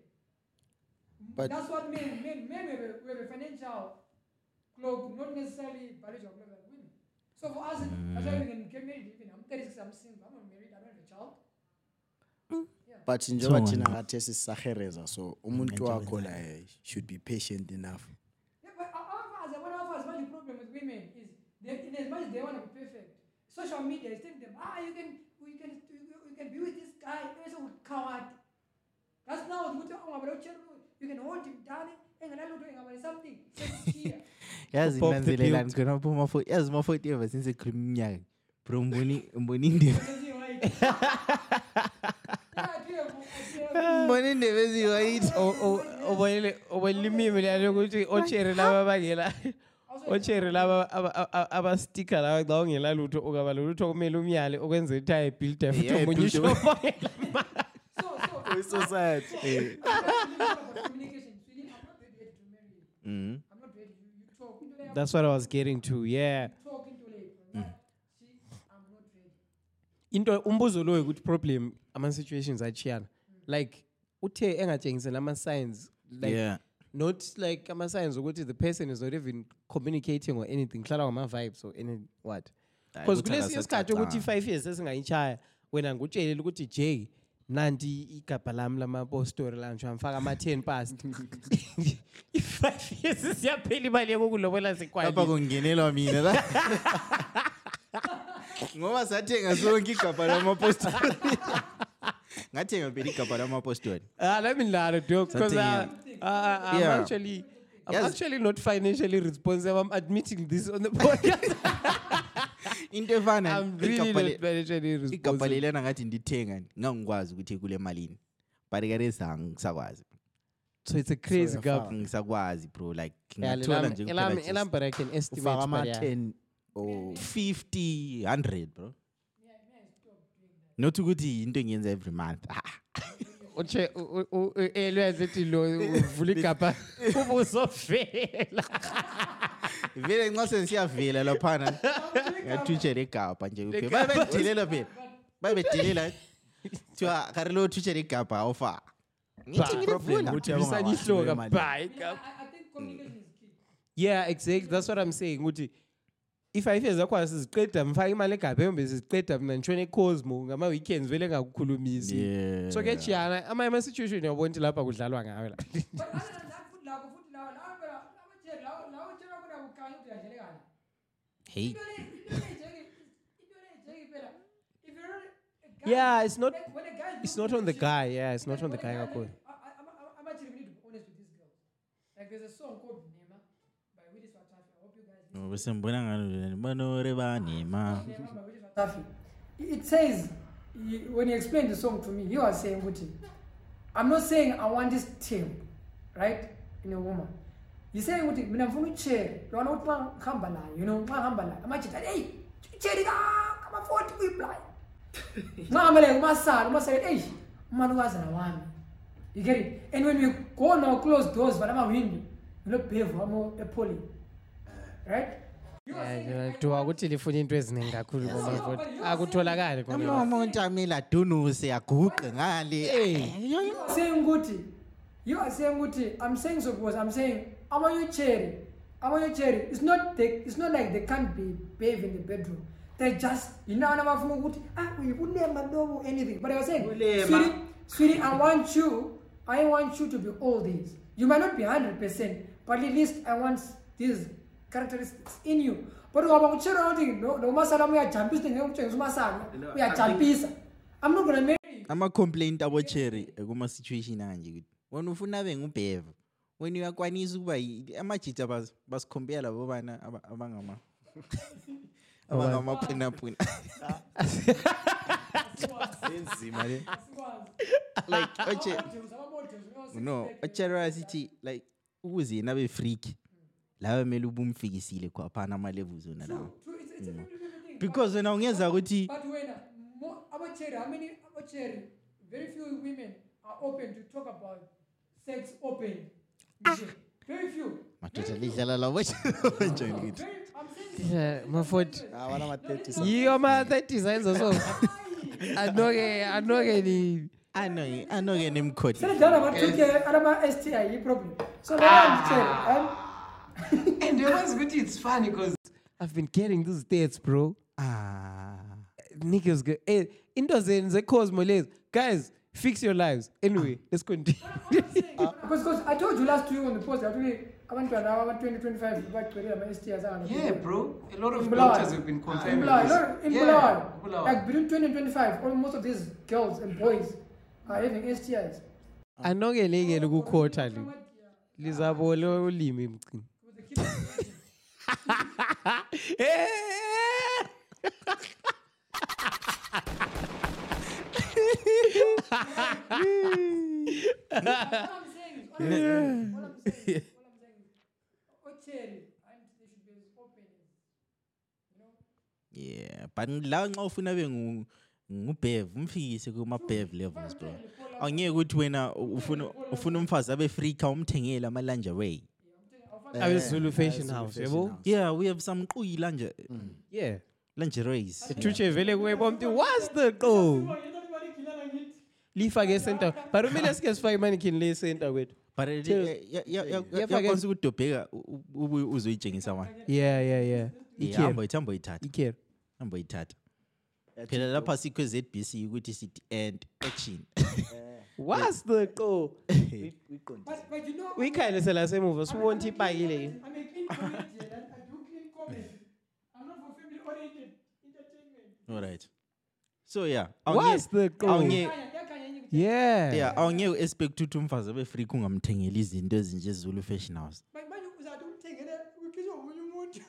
But- that's what men men men we have a, we have a financial cloak, not necessarily biological cloak like women. So for us, that's why we can get married. Even I'm 36, I'm single. I'm not married. I don't have a child. but njengoba So- thina ngathi sisahereza so umuntu wakho la should be patient enough Yeah, but our fathers, one of us, much problem with women is they, in as much as they want to be perfect, social media is telling them, ah, you can, you can, you, you can be with this guy, bese ucoward. That's now ukuthi ungabala utshela you can hold him down, engenalutho engabala something. Just here. yazi Pop the nanzelelani build. khona phuma fo yazi mafoti ever since ekhuluma iminyaka bro mboni mboni indebe Because you're white. Yeah, I do have- I do have- mboni indebe eziyi-white ubonile ubonile imimi leyani yokuthi ochere laba bangela ochere laba aba- aba- abastika lawa xa ungela lutho ungaba lolutho kumele umyale okwenzela ukuthi ayebuilda futhi omunye build So, so, kwisociety about communication, sweetie, I'm not ready to marry you. Mm. I'm not ready. You, you talk. That's what i was getting to yeah talk into the- See, I'm not ready. into umbuzo lo ukuthi problem ama-situations achiyana like uthe engatshengisela ama-signs like yeah not like ama-signs ukuthi the person is not even communicating or anything. Hlala ngama-vibes or any what? Because kulesinye isikhathi ukuthi i-five years esingayitshaya wena ngutshelile ukuthi j nanti igabha lami lamapostori lanjho amfaka ama-ten past. I-five years siyaphela imali yokukulobola lapha sikwali kungenelwa mina la. Ngoba sathenga sonke igabha lamapostori ngathenga phela igabha lamapostori Ah, let me lie, dog. Because Something, uh, I'm Yeah. actually, I'm Yes. actually not financially responsible. I'm admitting this on the podcast. into efana I'm really igabha not le- financially igabha responsible. lelana ngathi ndithenga ngangikwazi ukuthi kule malini but kareza angisakwazi So it's a crazy So gap. yafaka. ngisakwazi bro like Yeah, ngathola elam- nje elam- kuphela elam, just but I can estimate. ufaka but yeah. ama-10 or 50 100 bro not ukuthi into engiyenza every month Ah, Uche- u- u- u- u- elwazi ethi lo uvula igabha. Ube uzofela. vele nxa sensiyavela laphana ngathutshe igabha nje. Kuphela babe bedilela phela. Babe bedilela. Thiwa kare lo thutshe igabha awufaka ngithi ngilivula ukuthi Bisanye ihloka, abangawashiwe bye, I, igabha. I think communication is key. yeah exactly. That's what i'm saying ukuthi i-five years zakhona siziqeda mfaka imali egabheni mbe siziqeda mna nditshona ecosmo ngama-weekends vele ngakukhulumisi Yeah. so kuyajiyana amanye ama-situation uyabona ukuthi lapha kudlalwa ngayo la But other than that, futhi lakho, futhi lawa, lawa phela, lawa tshela, lawa- lawa tshela ukuthi akukhanya ukuthi uyadlelekana. hey Into le- into le ejeki- into le ejeki phela, if you're not a guy- Yeah, it's not- like, when a guy is it's looking not on at the you- guy, yeah, it's not like, on the when a guy guy kakhulu. like- I- I- I'm- I'm- I'm actually need to be honest with these girls. Like, there's a song called bese mbona ngalo banore banema Nema by Willis Watafi. It says, he- when he explained the song to me, he was saying, Guti, I'm not saying I want this thing, right, in a woman. Saying ukuthi mina ngifuna uchere lona ukuthi ngihamba nayo you know xa ngihamba nayo amajita eyi uchere kama-forty ngihamba nayo kumasana umasana eyi umalukazana wami. You get it? And when we go now close doors vala amawindi ngilobhevu epoling right? Duwa ukuthi lifuna into eziningi kakhulu komafoti akutholakali khona umuntu amele adunuse aguqe ngale. Saying ukuthi you are saying ukuthi i'm saying so because i'm saying amayucheri amayucheri it's not they, it's not like they can't be bathe in the bedroom. They just yinana bafuna ukuthi ah uyibulemba lobo anything. But i was saying sweetie, sweetie, I want you, I want you to be all these. You might not be 100%, but at least I want these characteristics in you. But ngoba ngitshela ukuthi no no masala uyajampisa ngekutshengisa umasala uyajampisa. I'm not gonna marry you. ama-complaint abocherry kuma-situation anje kuthi wena ufuna abe ngubheva wena uyakwanisa ukuba amajita bas- basikhompela labo bana aba- abangama abangamapunapuna enzima le like oche no ocherry asithi like ukuze yena abe freak lawe kumele ubumfikisile kwaphana ama-levels wona lawo True, it's, it's a very different thing. because wena ungeza ukuthi But when uh, more about cherry, how many about cherry? Very few women are open to talk about sex open. Very few. madoda lidlala labo njani kuthi Very, I'm saying Yeah, mafoti Ah, wana ma-30 yiyo ama-thirties ayenza so anoke anoke ni ano anoke nemkhodi Sele njalo amathuke alama STI yi problem. So now cherry. And yazi ukuthi it's funny because i've been getting these dates bro. Ah niggas go eh into zenu ze-cosmo lezi. Guys fix your lives. Anyway let's continue. Because, because I told you last week on the post i that we abantwana aba 2025 bagcwele ama STIs angana. bro. A lot In Bulawayo. In Bulawayo, no, in Bulawayo. Like between 20 and 25, almost of these girls and boys are having STIs. anokelekele kukhotha li lizabole ulimi mcini yeah but la nxa ufuna ngu- ngubev umfikise kuma-bev levels bro. Awungeke ukuthi wena ufuna umfazi abe frika umthengele ama-lingerie abezulu fashion house yabo yeah we have some quyi lanje uh, mm. yeah lingeries thutshe vele kuwe bomntu what's the qo lifake esenta but kumele sike sifake imanikini le esenta kwethu. But uh, Tell- ya- ya- ya- ya- Yafake- yakwanisa ukudobheka u- u- ubuye uzoyitshengisa wani yeah yeah yeah. Yeah, hamba yithi hamba yithatha ikere hamba yithatha phela lapha sikho z-b c ukuthi sithi and action what's the qo But, but you know, uyikhayelise lasemuva siwonti ipakile I'm a clean comedian and I do clean comedy. I'm not for family oriented entertainment. all right so yeah what's the awunge kanya. yeah yeah awungeke u-expect ukuthi umfazi abe free kungamthengeli izinto ezinje zulu fashion house But manje uzathi umthengele ukhishwa ngomunye umuntu.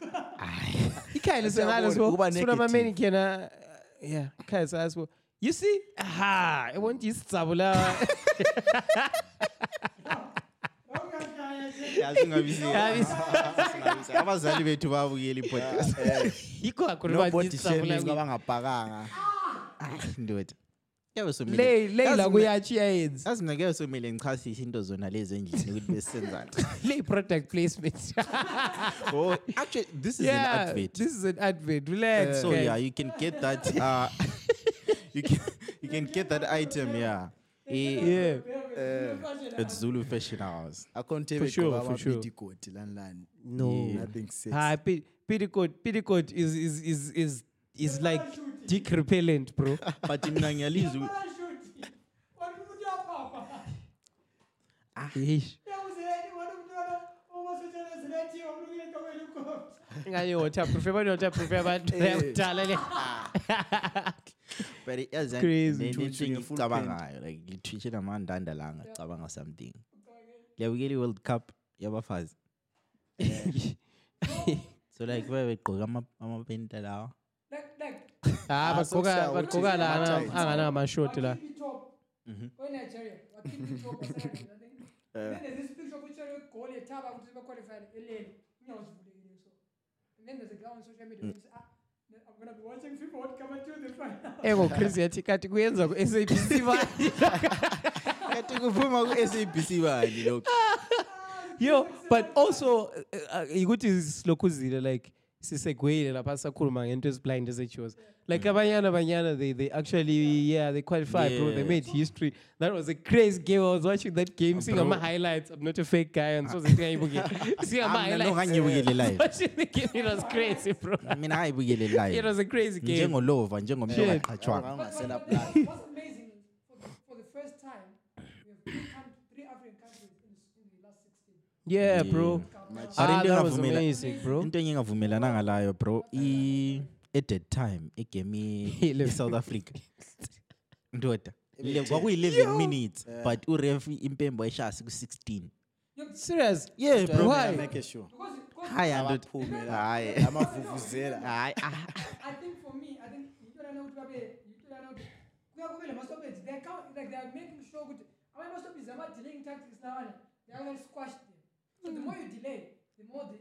ikhayelise ngalo Siyabona, kuba sifuna negative. ama-manicure yeah ikhayelise asibo you see? Ha ebonti isitsabo la Yeah, singabisi- singabisi. abazali bethu babukela ipodcast. Yikho no body kakhulu shaming kwabangabhakanga ndoda. Kuyabe somele- le le Yazi la mina- kuyathi yayenza yazi mina kuyabe somele ngichasise into zona lezi endlini ukuthi besenzani. Le product placement. Oh actually this is yeah an advert. this is an advert. Relax so yeah you can get that uh you can you can get that item yeah Eh, yeah at Zulu Fashion House. akhonthebe sure, for sure. bidikoti lani lani no nothing sexy. ah pi- petticoat petticoat is is is is is like dick repellent bro but mina ngiyalizwa u- Parachute. Wani umuntu uyaphapha. Eish. Yawuzeni, wani umntwana omasotshana zilethiwe, umuntu uyeka kwelikopter. nganye waterproof yabona waterproof yabantu yakudala le but it- yazi Crazy. le- le Twitch thing nge-full ngicabangayo like ngithwishe namandanda la ngicabanga something liyabukela i-world cup yabafazi so like babe begqoke ama- amapenta lawa Like, like, ah bagqoka sokusiya bagqoka ukuthi la ama-tights. anganamashoti la wakhipha itop. When Nigeria, wakhipha itop, wasala nje, I think. Then there's this picture of uCherry egoli ethaba ukuthi sebequalified elele. Inyawo zivulekile so. And then there's a guy on social media who says, ah, I'm gonna be watching FIFA World Cup until the final. engochris yathi kathi kuyenza ku-sabc bani kati kuphuma ku-sabc bani lokhu yo but also uh, uh, ikuthi silokhuzile like sisegweyile lapha sakhuluma ngento eziblind ezechios like mm. Abanyana Banyana, they, they actually, yeah, they qualified, yeah. bro. They made history. That was a crazy game. I was watching that game, uh, seeing my highlights. I'm not a fake guy, and so seeing my highlights. Watching the game, it was crazy, bro. I mean, I live. It was a crazy game. Jengo love and Njengolova, njengomntwana It was amazing for, for the first time, we have three African countries in the last 16. Yeah, bro. Ah, that was amazing, bro. Into engingavumelananga layo, bro. I at that time igame i-south africa. Ndoda. Le- kwakuyi-11 minutes but uref impembo ayishasi ku-16 Serious? yeah bro. Why? make sure. Because, because hayi andoda Abaphume la. hayi amavuvuzela hayi. I think for me, I think into lana ukuthi babe into lana ukuthi kuya kube le mastoppage they count like they are making sure ukuthi ama mastoppage ama delaying tactics lawana they are going to squash them. So the more you delay, the more the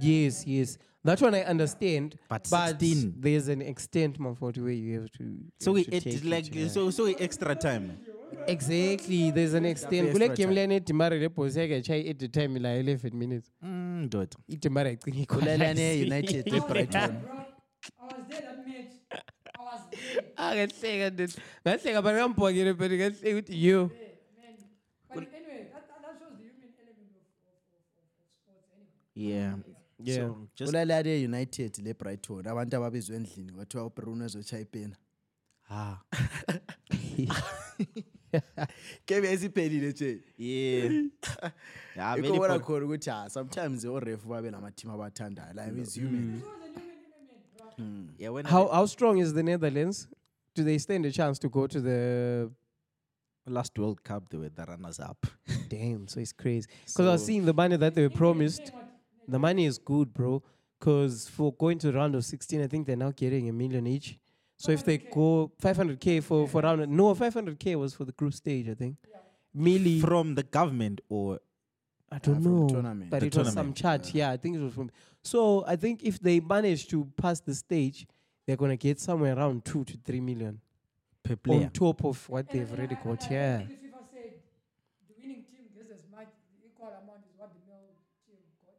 Yes, yes. That one I understand. But 16. there's an extent, my fault, where you have to. so have we to it take is it, like yeah. so so extra time Exactly, there's an extent. extra Kule game time. lane Timare le pose yake chai at the time la 11 minutes. Mm, ndoda Itimare icinga ulalane united I was ebrighton there, bro. I was there that match. I was there. Ah, ngahleka ndoda. Ngahleka bani ngambhokile phela ngahleka ukuthi yo. there, man. But anyway, that, that, that shows the human element of, of, of, of, of sports anyway. yeah Yeah. so just ulalane united le brighton abantu ababizwe endlini kwathiwa ubruno ezochaya ipena ah game esiphelile nje yeah yeah very ikobona po- khona ukuthi ha sometimes orefu babe namathimu abathandayo like is human It was a human yeah when How how strong is the Netherlands? Do they stand a chance to go to the last world cup they were the runners up damn? So it's crazy. Because I was seeing the money that they were promised. The money is good, bro. Because for going to round of 16, I think they're now getting a million each. So if they go 500k for for round, no, 500k was for the group stage, I think. Millie, from the government or I don't from know, tournament. but The it was some tournament, chat. Yeah. I think it was from. So I think if they manage to pass the stage, they're gonna get somewhere around two to three million per player on top of what And they've already got. and I Yeah. think FIFA said the winning team gets as much, the equal amount is what the male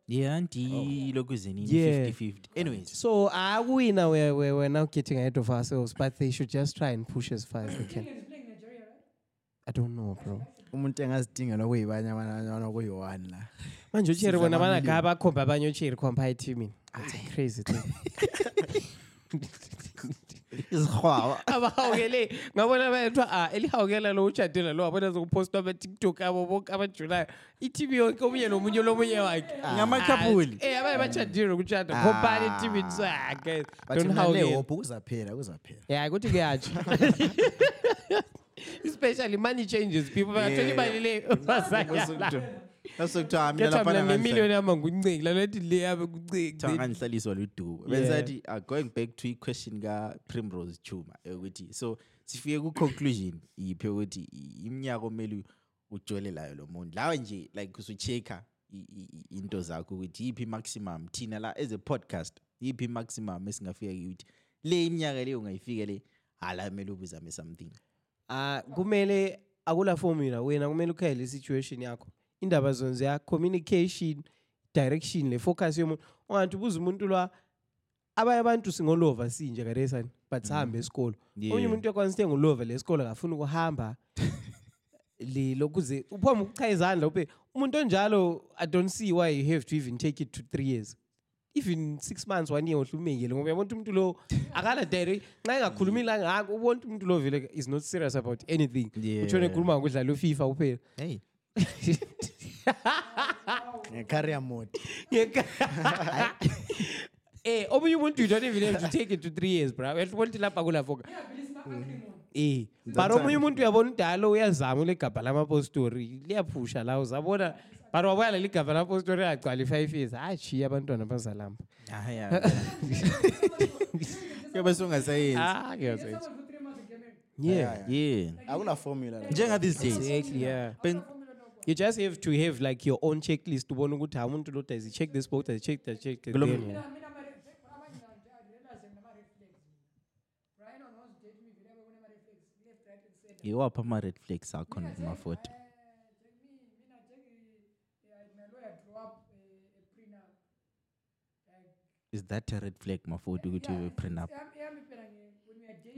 team got. yeah ndilokhu oh. zenini Yeah. 50-50 anyways So I win now. We're, we're, we're now getting ahead of ourselves, but they should just try and push as far as they can. England is playing Nigeria, right? I don't know, bro. umuntu engazidingela okuyibanye abana kuyi-one la manje ucheri Sidla bona amamiliyoni. banagaba akhomba abanye ucheri khompa ethimini It's a crazy thing izirhwaba abahawukele ngabona bayethiwa ah elihawukela lo utshadela lo wabona zokuphostwa amatiktok abo bonke abajulayo. Ithimu yonke omunye nomunye lomunye wakhe. Ngamakhapuli. Eh abanye bachadile ukutshada Ah. khompani etimini so ah guys but don't nale hawukela hope kuzaphela kuzaphela yeah ukuthi kuyatsho. Especially money changes people bayathola imali le. Basayala asokuthiwa mina kuyathiwa laphana mina ngangihlala- nemiliyoni yami ngunceki lalethi le yami kunceki kuthiwa ngangihlaliswa ludubo. Yeah. benzathi uh, going back to i-question ka-primrose chuma yokuthi so sifike ku-conclusion yiphi yokuthi i- iminyaka omele ujole layo lo muntu lawe nje like usu-check-a i- i- i- into zakho ukuthi yiphi i-maximum thina la as a podcast yiphi i-maximum esingafika ukuthi le iminyaka leyo ungayifike le hala kumele ubuzame something. Ah kumele akula formula wena kumele ukhayele situation yakho. Indaba zonke ya communication direction le focus yomuntu. Ungathi ubuza umuntu lwa abanye abantu singolova sinje kadesani but sihambe esikolo. Omunye umuntu uyakwazi ukuthi engolova lesikolo akafuni ukuhamba le lokuze uphoma ukuchaya izandla ube umuntu onjalo i don't see why you have to even take it to three years. Even six months one year uhlumekile ngoba yabona ukuthi umuntu lo akala direct nxa engakhulumi la ngako ubona umuntu lo vele is not serious about anything. Yeah. utshone ekhuluma ngokudlala ufifa kuphela. Hey. nge-career mode Ngeka- eh omunye umuntu you don't even have to take it to three years bro? Uyabona ukuthi lapha kulafoka eh but omunye umuntu uyabona udala uyazama ule gabha lamapostori liyaphusha la uzabona. But wabona leli gabha lamapostori agcwala i-five years achiya abantwana bazalamba haya kuyobe sungasayenzi. Ah kuyazenza Someone for three months in Cameroon. yeah yeah akuna formula la. Njenga-these days. Exactly yeah. Ben- you just have to have like your own checklist. Ubona ukuthi ha umuntu lo does he check this box, does check that, check that. check then- mina- mina ama-red flag, I can't my flags. red is that a red flag mafoti ukuthi ube prenup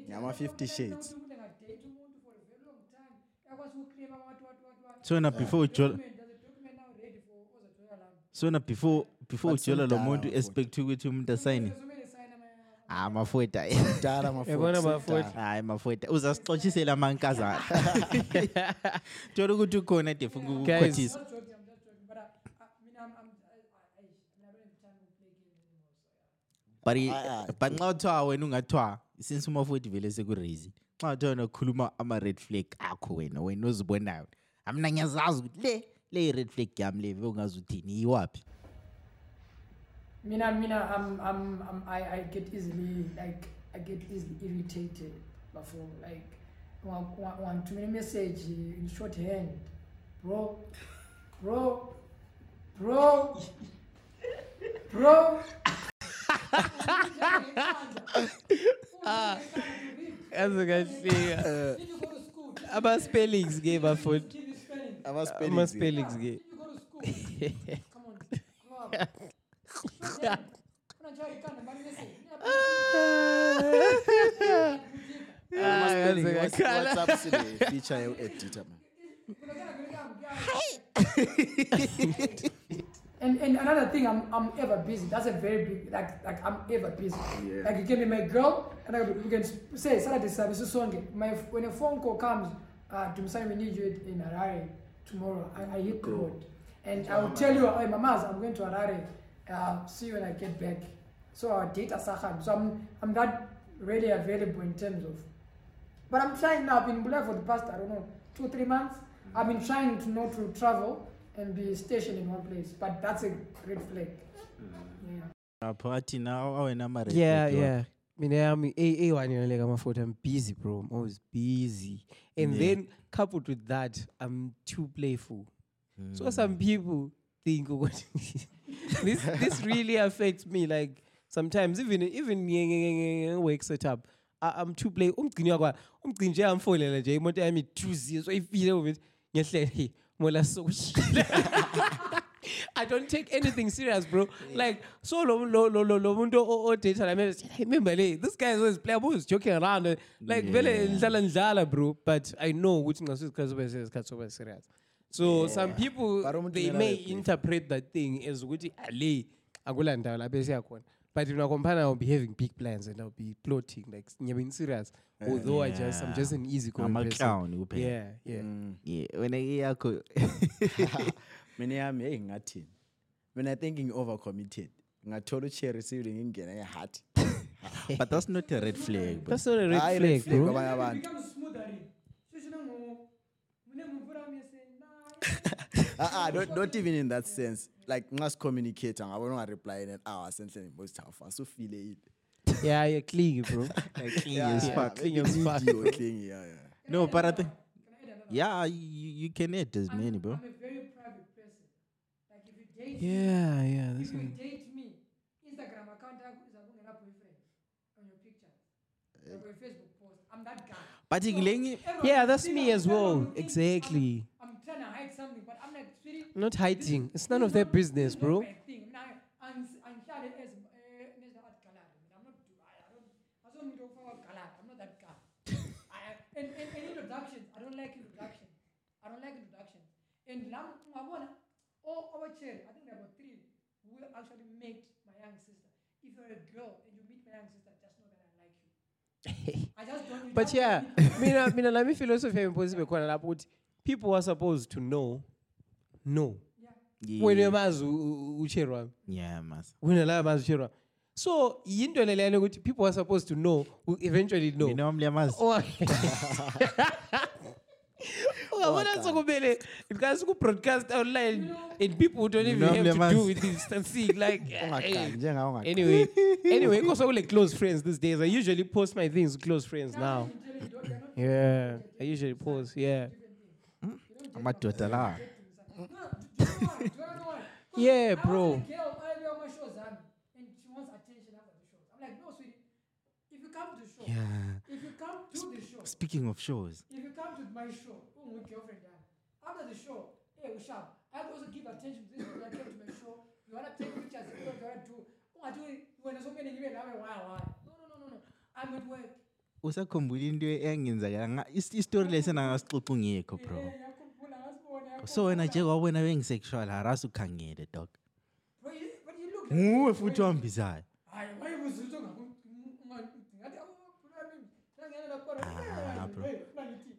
Ngama- 50 shades. a very long so na before ujola so before before But lo muntu somdala, expect ukuthi umuntu asayine? Ah, hayi mafweta mdala yabona mafweta hayi mafweta uzasixotshisela amankazana. Thola ukuthi ukhona defunga ukukhothisa but but nxa uthiwa wena ungathiwa since umafweti vele sekuraisile xa uthiwa wena ukhuluma ama-red flag akho wena wena ozibonayo amna ngiyazazi ukuthi le le i-red flag yami le ve ungazi uthini iwaphi Mina, mina, I'm, I'm, I'm, I, I get easily, like, I get easily irritated. Before, like, want, want, want to message in shorthand, bro, bro, bro, bro. Azokafika. Did you go to school? Ama spellings game afut. Did you spelling? Ama-spellings, Ama eh. Spellings game. Did you go to school? Come on, grow up. Shorthand. Unajua ikana, mbali message. Ama-spelling, Ah, what's- yazokakhala. WhatsApp sine-feature yo-edita man. And, and another thing, I'm, I'm ever busy. That's a very big, like, like I'm ever busy. Like, you can be my girl, and I, we can s- say, Saturday service, so song. My, when a phone call comes, uh, to say we need you in Harare tomorrow, I, I hit the road. And I will tell you, hey, Mamas, I'm going to Harare. Uh, see you when I get back. So our data sahan. So I'm, I'm not really available in terms of. But I'm trying now. I've been in Bula for the past, I don't know, two, three months. I've been trying to not to travel and be stationed in one place. But that's a red flag. Yeah. apho athi na awena ama-red Yeah, flag wa- yeah. Mina yami A A1 yona like amafutha I'm busy bro. I'm always busy. And Yeah. then coupled with that, I'm too playful. So hmm. some people think oh, ukuthi this this really affects me. Like sometimes even even work setup. I, I'm too play. Umgcini wakwa umgcini nje amfolela nje imoto yami thuzi so ifile ukuthi ngehlele mola so I don't take anything serious, bro. Like, so lo lo lo lo lo muntu o o data la message. Hey, remember, le, this guy is always playing, always joking around. Like, vele ndlala ndlala, bro. But I know which ngaso isikhathi soba serious, isikhathi soba serious. So some people But umuntu they kumele may abe playful. interpret that thing as ukuthi ale akula ndawo lapho esiya khona. But when I compare, I'll be having big plans and I'll be plotting like ngiyabe serious. Eh, although I just I'm just an easy going person. ama-clown kuphela Yeah, mm. yeah. yeah wena iyakho mina yami heyi ngingathini mina i think ngi-overcommitted ngingathola ucherry sibili ngingena e-heart but that's not a red flag bro. That's not a red Hayi, flag, red flag bro. kwabanye abantu becomes smoother. Shushu nangu- mune mvura mese, nah. Ah, ah, not, not even in that sense like nxa sicommunicate ngabona ungareply in an hour senhleni bosithafa sufile yini Yeah, you're clingy, bro. Like, clingy Yeah, as yeah, fuck. maybe Clingy as fuck. needy or clingy, yeah, yeah. no but i think yeah you, you can add as many bro I'm a very private person. Like if you date Yeah, yeah. That's if you date me, Instagram account boyfriend on your pictures. Like eh. your Facebook post. I'm that guy. but Everyone Yeah, that's me as well. Exactly. I'm, I'm trying to hide something, but I'm like. Not hiding. It's none of their business, bro. my thing. Mina, I'm- I'm Shade as, eh, Mr. Art Galad. I'm not, I I don't, I don't need to follow Galad. I'm not that guy. I, and, and, and introductions, I don't like introductions. I don't like introductions. And lam, ngabona, all our children, I think there were three who actually met my young sister. If you're a girl and you meet my young sister, just know that I like you. I just don't. you But just yeah, don't meet- mina mina lami philosophy impossible khona lapho ukuthi people are supposed to know no. Wena yeah, uyamazi u- u- uchero wami. yeah mas Wena la yamazi uchero wami. So yinto le leyana ukuthi people are supposed to know who eventually know. mina wami liyamazi oh, Oh. oh Ungabona sokumele because ku broadcast online and people who don't even have to do liyamazi. with distancing like Ungakhali, hey. njengawe ungakhali. Anyway, anyway, because I like close friends these days. I usually post my things with close friends now. Yeah, I usually post. Yeah, hmm? amadoda la No, do you know what? Do you know what? yeah, bro. want a girl earlier on my shows, and and she wants attention after the shows. I'm like, no, sweetie. If you come to show, yeah if you come to the show, speaking of shows if you come to my show, with girlfriend, yeah. After the show, hey, we sharp. I have to also give attention to this. When I came to my show, you wanna take pictures, you. Oh, I do it. When so many you why, why? No, no, no, no, no. I'm at work. usakhumbula into eyangenzakala nga- is- istori lesi nangasixoxa ungekho bro so wena nje kwawubona bengisexual harasi ukhangele dog But you, but you look. nguwe futhi wambizayo Hayi, wayebuzitho ngaku ngathi awuphulani. Nangena lapha. Ah, bro. Hey, nangithi.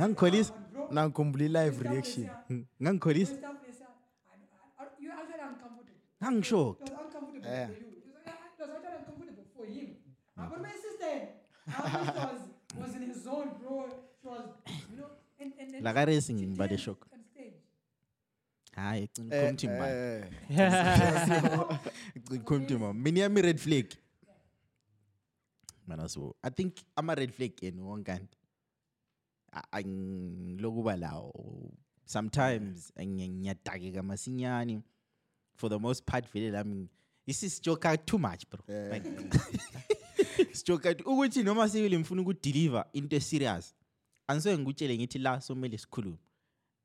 Ngangikholisa nangikhumbula i-live reaction ngangikholisa uncomfortable Yeah. for you. It was, was was, was in his zone, bro. She was, you know, and, and, and Like a racing, but a shock. hayi cina Eh, eh, mina yami red flag mana so i think ama red flag yena wonkanti angilokuba lawo sometimes ngiya- ngiyadakeka masinyane for the most part vele lami isisijoka too much bro. Eh, like sijoka ukuthi noma sibili ngifuna ukudeliver into eserious angisoke ngikutshele ngithi la somele sikhulume.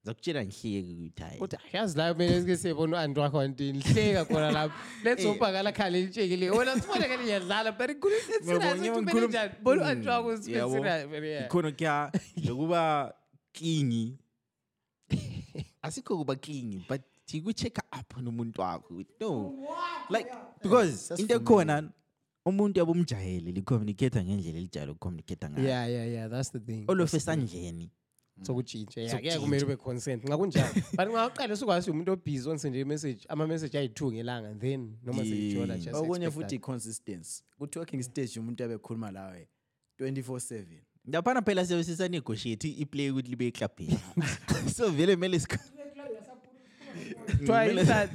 zakutshela ngihleki kuyithaya kodwa yazi la mina esike siyebona u-andrew wakho kanti nihleka khona lapho lezobhakala eh. khali litshekile. Wona sibona kale ngiyadlala but khululesinasitumenenjani bona u-andrew wakho sikhona kuya lokuba klingi asikho kuba klingi but kucheck-a up nomuntu wakho. No. Like because into ekhona umuntu yabumjayele licommunicate-a ngendlela elijayele ukucommunicate-a ngayo. Yeah yeah yeah that's the thing. Olofe esandleni yeah. sokutshintsha ya ke kumele ube consent. Nga kunjalo but ngaqala sokwazi umuntu obhizi onse nje message ama message ayi2 ngelanga then noma seyijola just okunye futhi consistency ku talking stage umuntu abekhuluma lawe 24/7 ndaphana phela siyabe sisa negotiate iplay ukuthi libe club so vele mele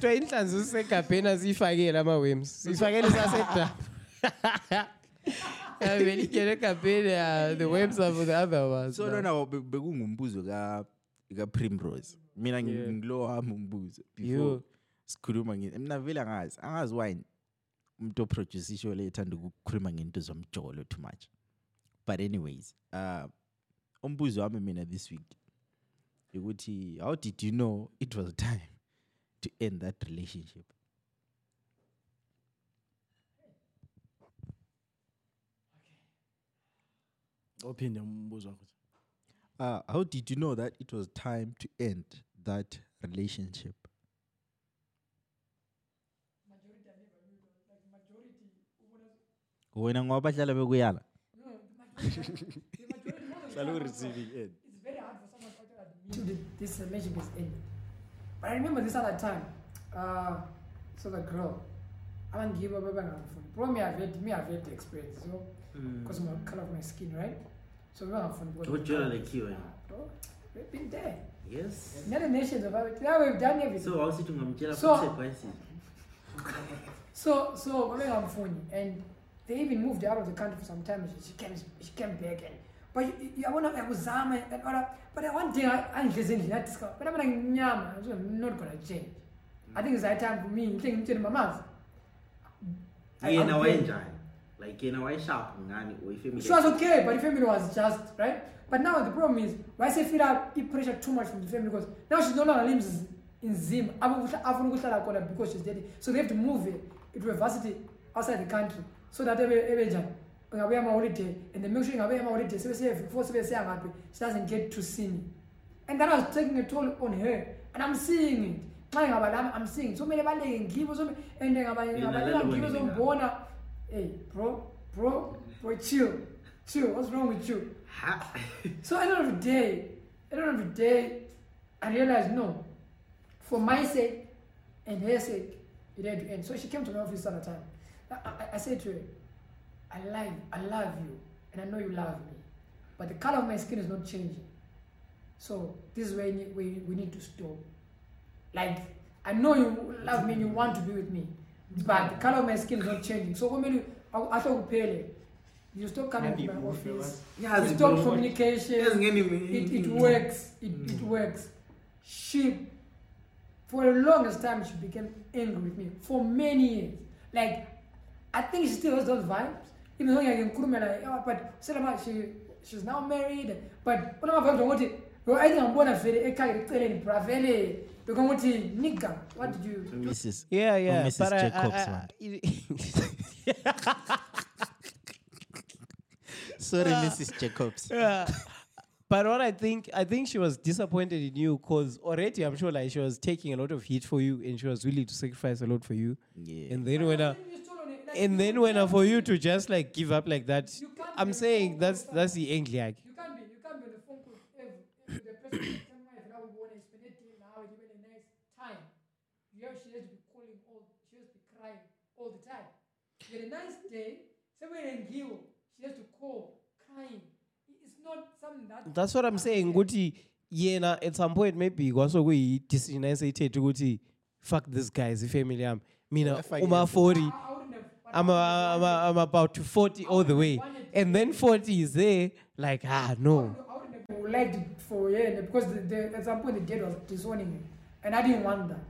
twa inhlanzi sisegabheni azifakele ama-wems sifakele sasedaba vele ingene egabheni ya the worms are for the other ones so now. lona be- bekungumbuzo ka ka-primrose mina ngilo wami umbuzo before sikhuluma mina vele angazi angazi why umuntu oproduce ishow le ethanda ukukhuluma ngento zomjolo too much. But anyways uh umbuzo wami mina this week ukuthi how did you know it was time to end that relationship ophinde umbuzo wakho uh, how did you know that it was time to end that relationship wena ngoba bahlala bekuyala hlala u-receiving end It's very hard for someone to admit this relationship is ending. But I remember this other time. Uh, so the girl, I don't give up about Bro, me I've had me I've had the experience, so because of my color of my skin, right? So we have fun. Ujwayela like you, eh? Bro, we've been there. Yes. United Nations of it. Yeah, we've done everything. So awusithi ungamtshela So- futhi advice. So, so I'm on phone, and they even moved out of the country for some time. She, she came, she came back, and but you- you- I want to, I was zama, and all that. But one thing I, I didn't that discover. But I'm like, so I'm not gonna change. I think it's high time for me. I think I'm mama's. I- Yena I'm wayenjani? Like yena wayesharp ngani or? She was okay, but the family was just right. But now the problem is, why say feel like up pressure too much from the family because now she's no longer lives in Zim. Afuna ukuhlala khona because she's dead. So they have to move it into a varsity outside the country so that ebe ebe njani ngabuya ama holiday and they make sure ngabuya ama holiday sebe siya before sebe siya ngaphi she doesn't get to see me. And that was taking a toll on her and I'm seeing it. Xa ngaba lami I'm seeing it. So mele baleke ngibo so and ngaba Yena ngaba lalo ngibo wena zombona. Hey, bro, bro, bro, chill. Chill. What's wrong with you? So at the end of the day, at the end of the day, I realized no, for my sake and her sake, it had to end. So she came to my office all the time. I, I, I said to her, I love, I love you, and I know you love me, but the color of my skin is not changing. So this is where we, we, we need to stop. Like I know you love me and you want to be with me, but the color of my skin is not changing. So when I thought you stop coming to my office. You stop communication. It, it works. It, it works. She, for the longest time, she became angry with me for many years. Like, I think she still has those vibes. Even though I can like, oh, but Selama, she she's now married. But when I'm about to go, I think I'm going to say, I can't tell any. Because what nigga, what did you do? mrs yeah yeah Mrs. but I- I- Jacobs uh, I- I- sorry mrs jacobs Yeah. But what I think, I think she was disappointed in you because already I'm sure like she was taking a lot of heat for you and she was willing to sacrifice a lot for you. yeah And then when I, You stole on it. Like, and then when I, for you to just like give up like that, I'm saying that's that's the angry ag. You can't be, you can't be on the phone call every, every the person tell me if I want to spend it now and even a nice time. You have, she has to be calling all, she has to be crying all the time. You get a nice day, somewhere in Gil, she has to call crying. It's not something that. that's what i'm saying ukuthi yena at some point maybe kwasokuyi-decision ayeseyithethe ukuthi fuck this guy is ifamily yami mina uma 40 I'm, a, I'm, a, I'm about to 40 all the way and then 40 is there like ah no I would liked it for yeah because the, the, at some point the dad was disowning me, and I didn't want that.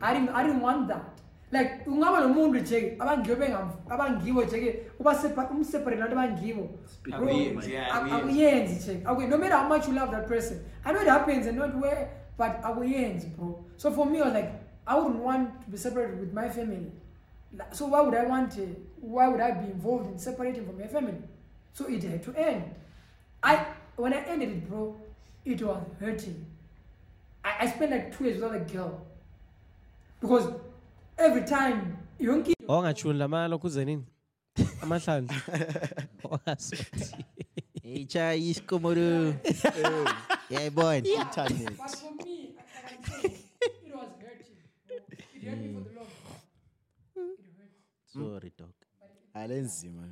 I didn't I didn't want that. Like ungaba nomuntu nje abangiwo abangiwo nje ke uba sepa- umseparate nabantu abangiwo. Bro, Akuyenzi, yeah, aku- akuyenzi. akuyenzi nje. Okay, no matter how much you love that person, I know it happens and not where, but akuyenzi, bro. So for me, I was like, I wouldn't want to be separated with my family. So why would I want to? Why would I be involved in separating from my family? So it had to end. I when I ended it, bro, it was hurting. I, I spent like two years without a girl because every time yonke awangajuni lamala kuze nini amahlanu Awangasuthi. Echa isikomoro. Yayibona. Internet. But for me, I, I can say it was hurting. bro. It hurt me for the long run. It hurt. Sorry dog. alenzima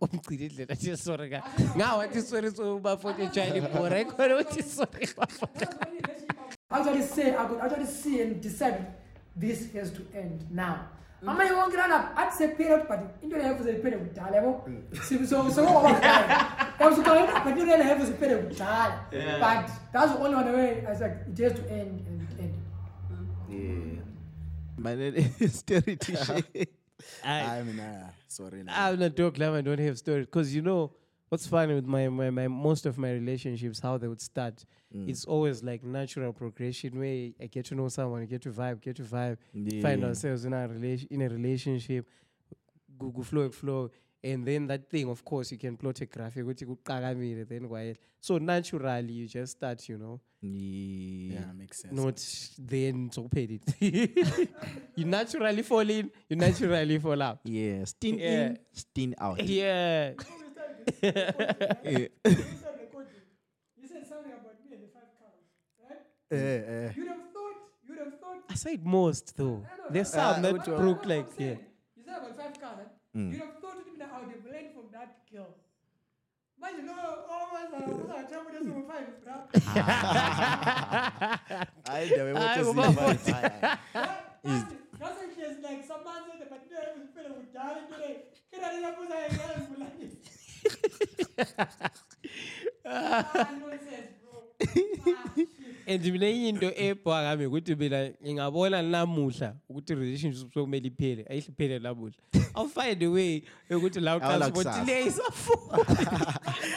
umgcina indlela athi sorry ka ngawathi sorry so bafoti ejwayele ibhora ikhona uthi sorry bafoti Actually, say I could actually see and decide this has to end now. Mm. amanye wonke lana athi sephela but into leyo yavuze iphele kudala yabo mm. So- so so yabusukaenda but into leyo yavuze iphele kudala but that's the only one way I was like it has to end and end it ended. Yeah. Man, sterity shit. hayi mina sorry na. I'm not dog love. I don't have stories because you know what's funny with my, my my most of my relationships, how they would start. Mm. It's always like natural progression where I get to know someone, get to vibe, get to vibe, find ourselves in a relation in a relationship, go, go flow flow, and then that thing, of course, you can plot a graphic, which you kuqakamile, then why? So naturally, you just start, you know, Yeah. yeah makes sense not then so paid it. you naturally fall in, you naturally fall out. Yeah. Stin Yeah. in, stin out. Yeah. Yeah. You said something about me and the five cows, right? eh eh You'd have thought, you'd have thought. I said most though. There's some that which broke I'm like yeah. You said about five cows, right? You'd have thought even I would have learned from that girl. Man, you know, almost I was a trouble just over five, bro. hayi ndawe Hayi, moto uba ziva futhi. That's that's she has like some man said, but no, it was better with darling today. Can I just put that in like nonsense, bro. Shit. and mina enye into ebhwa ngami ukuthi mina ngingabona namuhla ukuthi relationship sokumele iphele ayihle iphele namuhla i'll find a way yokuthi la Awula uqala kusasa. ukuthi le isafuna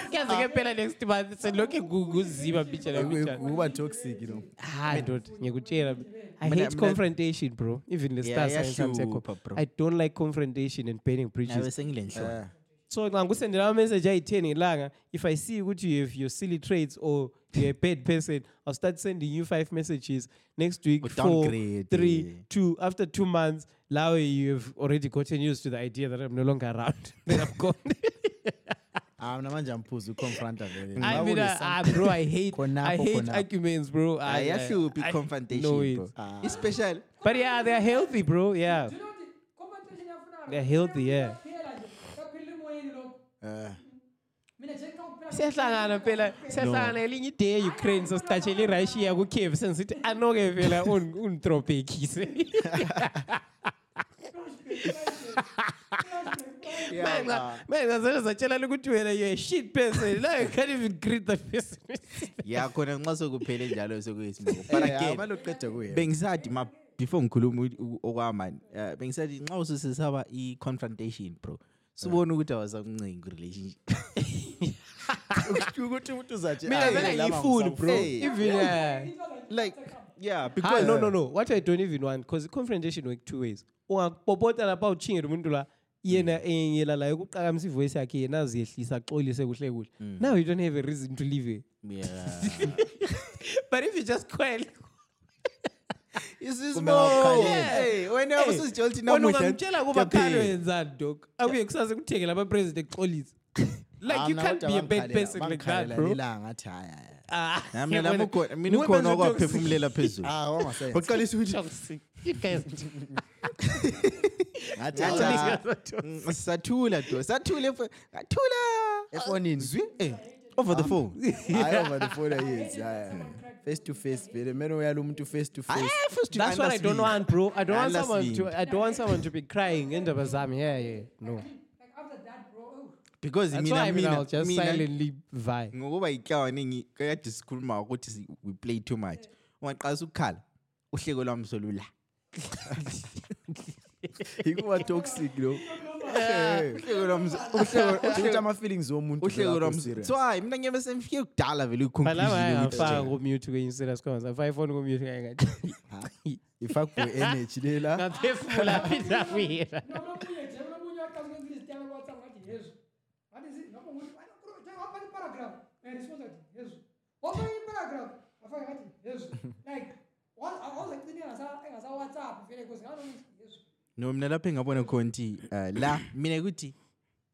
kuyaze ke phela next month selokhu nguzima bichana bichana kuba toxic you know hayi ndoda ngiyakutshela i Mina- hate mina- confrontation bro even the Yeah, star signs I'm iyahlupha, psycho. bro. i don't like confrontation and burning bridges Nawe sengilenhloko. Eh, So xa ngikusendela ama-message ayi-10 ngelanga if I see ukuthi you have your silly traits or you're a bad person, I'll start sending you five messages next week, Go four, downgrade, three, yeah. two. After two months, now you've already gotten used to the idea that I'm no longer around. then I'm gone. ah mina manje amphuza uconfronta vele I Ngabe mean, uh, une ah, bro, I hate, I hate arguments, bro. I, I, Ayahluphi I- confrontation, no, bro. it's- Ah. Especially But yeah, they're healthy, bro. Yeah. You know the confrontation yafuna They're healthy, yeah. Eh, siyahlangana phela siyahlangana elinye ide e-ukraine sosithatshele irussia kukiev sengisithi anoke phela undrobhekise. Manje sele satshela ukuthi wena you're a shit person. Now you can't even greet the person ya khona nxa sokuphele njalo sekuyisimoko. But eh, again amane uqeda kuye. bengisathi ma before ngikhuluma okwamani uh, bengisathi nxa ususesaba i-confrontation bro sibone ukuthi awasakuncenga ku-relationship ukuthi umuntu ngiyifuni bro. even uh, like yeah Ah, because no, no, no. What I don't even want, because confrontation work two ways. ungakupopota lapha uchingele umuntu la yena engela la yokuqakamisa ivoyisi yakhe yena aziyehlisa axolise kuhle kuhle. Now you don't have a reason to leave it. Yeah. But if you just quiet Kumbe wakukhalela. hey wena Hey, usizitshela ukuthi wena namuhla ungamtshela kuba khalo kuyaphela. wenzani dog? Abuye kusase kuthengela ama-president exolise like you can't be a bad person like that bro. ngathi hayi hayi Ah, Nami mina yabona, ukhona- mina women ukhona are toxic. okwaphefumulela phezulu. Ah wamasense baqalisa ukuthi Toxic. You guys ngathi Ngathi hayi, Mm, sathula do sathule mfo- sathula. Efonini. Zwi eh over the phone. Hayi over the phone ayenzi haya face to face vele mele uyala umuntu face to face Eh, first you That's what I don't understand. want, bro. I don't want someone to. I don't want someone to be crying in the bazam. Yeah, yeah. No. Like after that, bro, oh, because That's why I mina mean, mina I'll just mina silently vibe. ngokuba yiclawaningi kade sikhuluma ukuthi si- we play too much ungaqalisa ukukhala uhleko lwami solula ikuba toxic lo uhleko lwami uhleko ukuthi ama-feelings womuntu vele uhleko akho lwami serious. so hayi mina ngiyabe semfike kudala vele But lava i-conclusion ngafaka yokuthi kumute kwenye status comments. If I phone kumute ngayengathi. i-fuckboy energy lela Ngaphefumula phinda wena. nomunye nje unomunye waqala ukwenza izitayela ku-WhatsApp ngathi yezu ngathi zi- ngapho nguthi "Wena bro, njengoba wabhala iparagraph response ngathi yezu wabhala iparagraph afake ngathi yezu like wa- awuzagcina engasa- engasa-WhatsApp vele because nganokuthi yezu no mina lapho engabona khona ukuthi eh, la mina ukuthi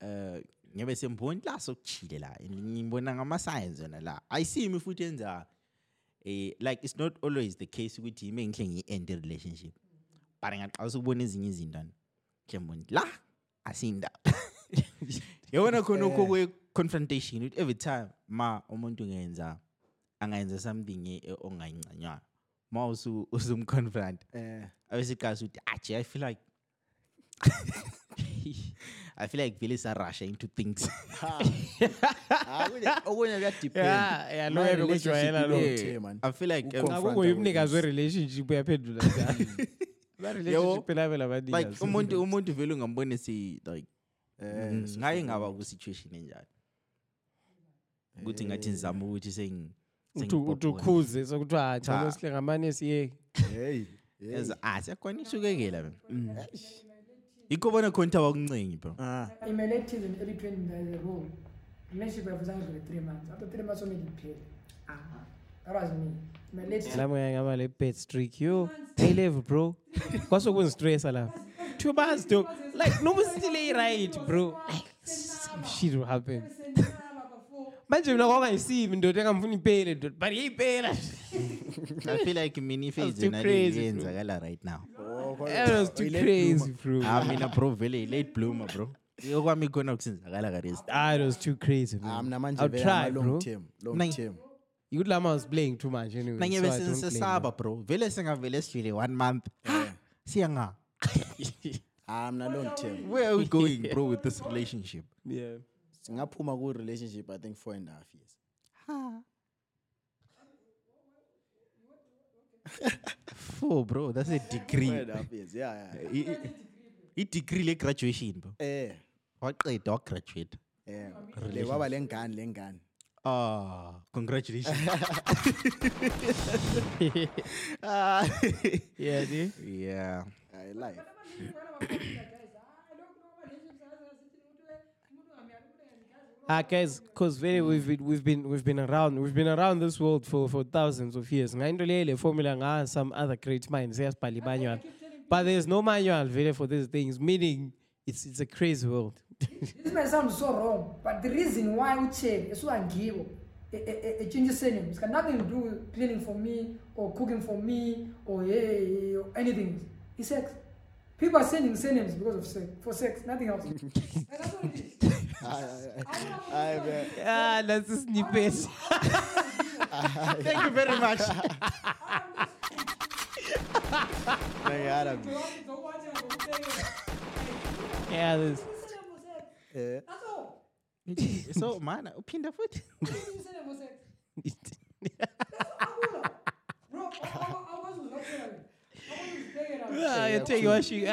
um ngiyabe semboni la sokuchile la ngibona ngama-science yona la. Ayisimi futhi enza eh like it's not always the case ukuthi ime ngihle ngiyi-end relationship but ngaqalisa ukubona ezinye izinto ani mhlawumbe la asiyindaba yabona khona ukho kwe-confrontation ukuthi every time ma umuntu ngenza angayenza something eh, ongayincanywayo ma usu- usumconfront eh. abesiqalisa ukuthi aje i feel like I feel like villains are Russia into things. Ah, ah, okunye kuyadependayalokujwayela I feel like um, akukho yimnikazi werelationship uyaphendula njalo barelationship phela vela like badinga umuntu umuntu vele ungambone si like eh, mm, ngaye ngaba ku situation enjani. Ukuthi ngathi nizama eh. ukuthi sengi uthi uthi ukhuze sokuthiwa hayi cha ah. sihle ngamane siyeke hey as asiyakhona ishukekela mina. Mm. Eish. Yikho bona khona ukuthi awakuncengi bro ah imelectives in early 20 there is a rule relationship yafuzanga for three months after three months somele iphele that was me imelectives Lami ngaba le bad streak yo. A level bro. Kwasokungi stress la. Two months though. Like no was right bro. Like some shit will happen. Manje mina kwangayisibi ndoda engamfuna iphele ndoda. But iyayiphela. i feel like mina That was ifezi too nale crazy, bro. right now That was too crazy bro. ah mina bro vele late bloomer bro okwami khona kusenzakala karesi Ah, it was too crazy, ah man. mina manje I'll vele try, ama long bro. term long Nine. term You would lama was playing too much anyway. na so ngebe I don't blame sesisaba bro vele singavele sidlile one month siyanga ah mina long term where are we going bro with this relationship you. Yeah. singaphuma ku relationship i think four and a half years four bro that's a degree. Four and a half years yeah yeah. I- i- i-degree le-graduation bro. Eh. Waqeda wagraduate eh. Le kwaba lengane lengane ah congratulations. Ah, Yeah, dude. yeah. I life Ah, guys, because very we've been, we've been we've been around we've been around this world for, for thousands of years. Ngainto le le formula nga some other great minds siyasibhala manual, but there's no manual really for these things. Meaning, it's it's a crazy world. this may sound so wrong but the reason why we ucheke esuka ngiwo etshintshe surname it's got nothing to do with cleaning for me or cooking for me or hey, or anything it's sex people are sending surnames because of sex for sex nothing else and that's what it is i man ah, that's a snippet. thank you very much ngiyara yeah, this. eh That's all. so mana uphinda futhi Cleaning surname for sex. Akula. Bro, akwazi uzilokela wena. Akwazi uzibhekela. Ah, yathenga washing.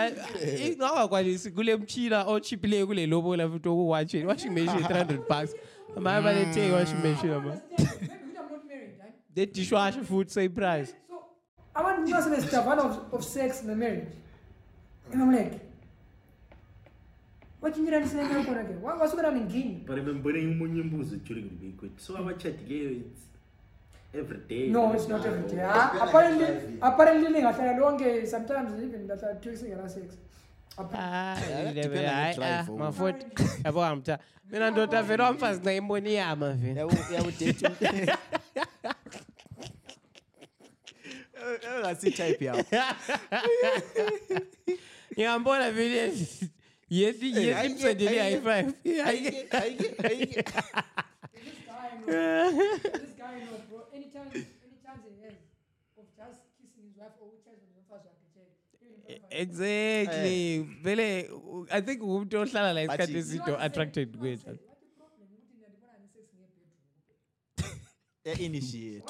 Ingakakwanisi kule mchina ochiphileyo kule lobola futhi okuwatcheni. Washing machine 300 bucks. Amanye balethenga washing machine ama. I'm not married, right? The dishwasher food same price. So, abantu nxa sebesijabana of, of sex nemarriage and i'm like watshintshelani ke wasukela ningini But remembering umunye imbuzo during the banquet. So abachadileyo it's every day. no it's not every day Ah, apparently apparently lingahlala lonke sometimes even lahlala two weeks ingena sex Ah, depend on the hayi drive, ah, oh. Maforty. Yabo amtha. Mina ndoda vele wamfazi nxa imboni iyama vele. yabudate engasi type yakho Ngiyambona vele Yeti, Hey, yeti, I msendele get- I high get- five. I get- I get- I get- This guy, I know. this guy, I know, bro. Any chance, any chance he has of just kissing his wife or which husband is first exactly. Eh. Vele u- i think umuntu ohlala la isikhathi Bathi- eside attracted kwethu. initiate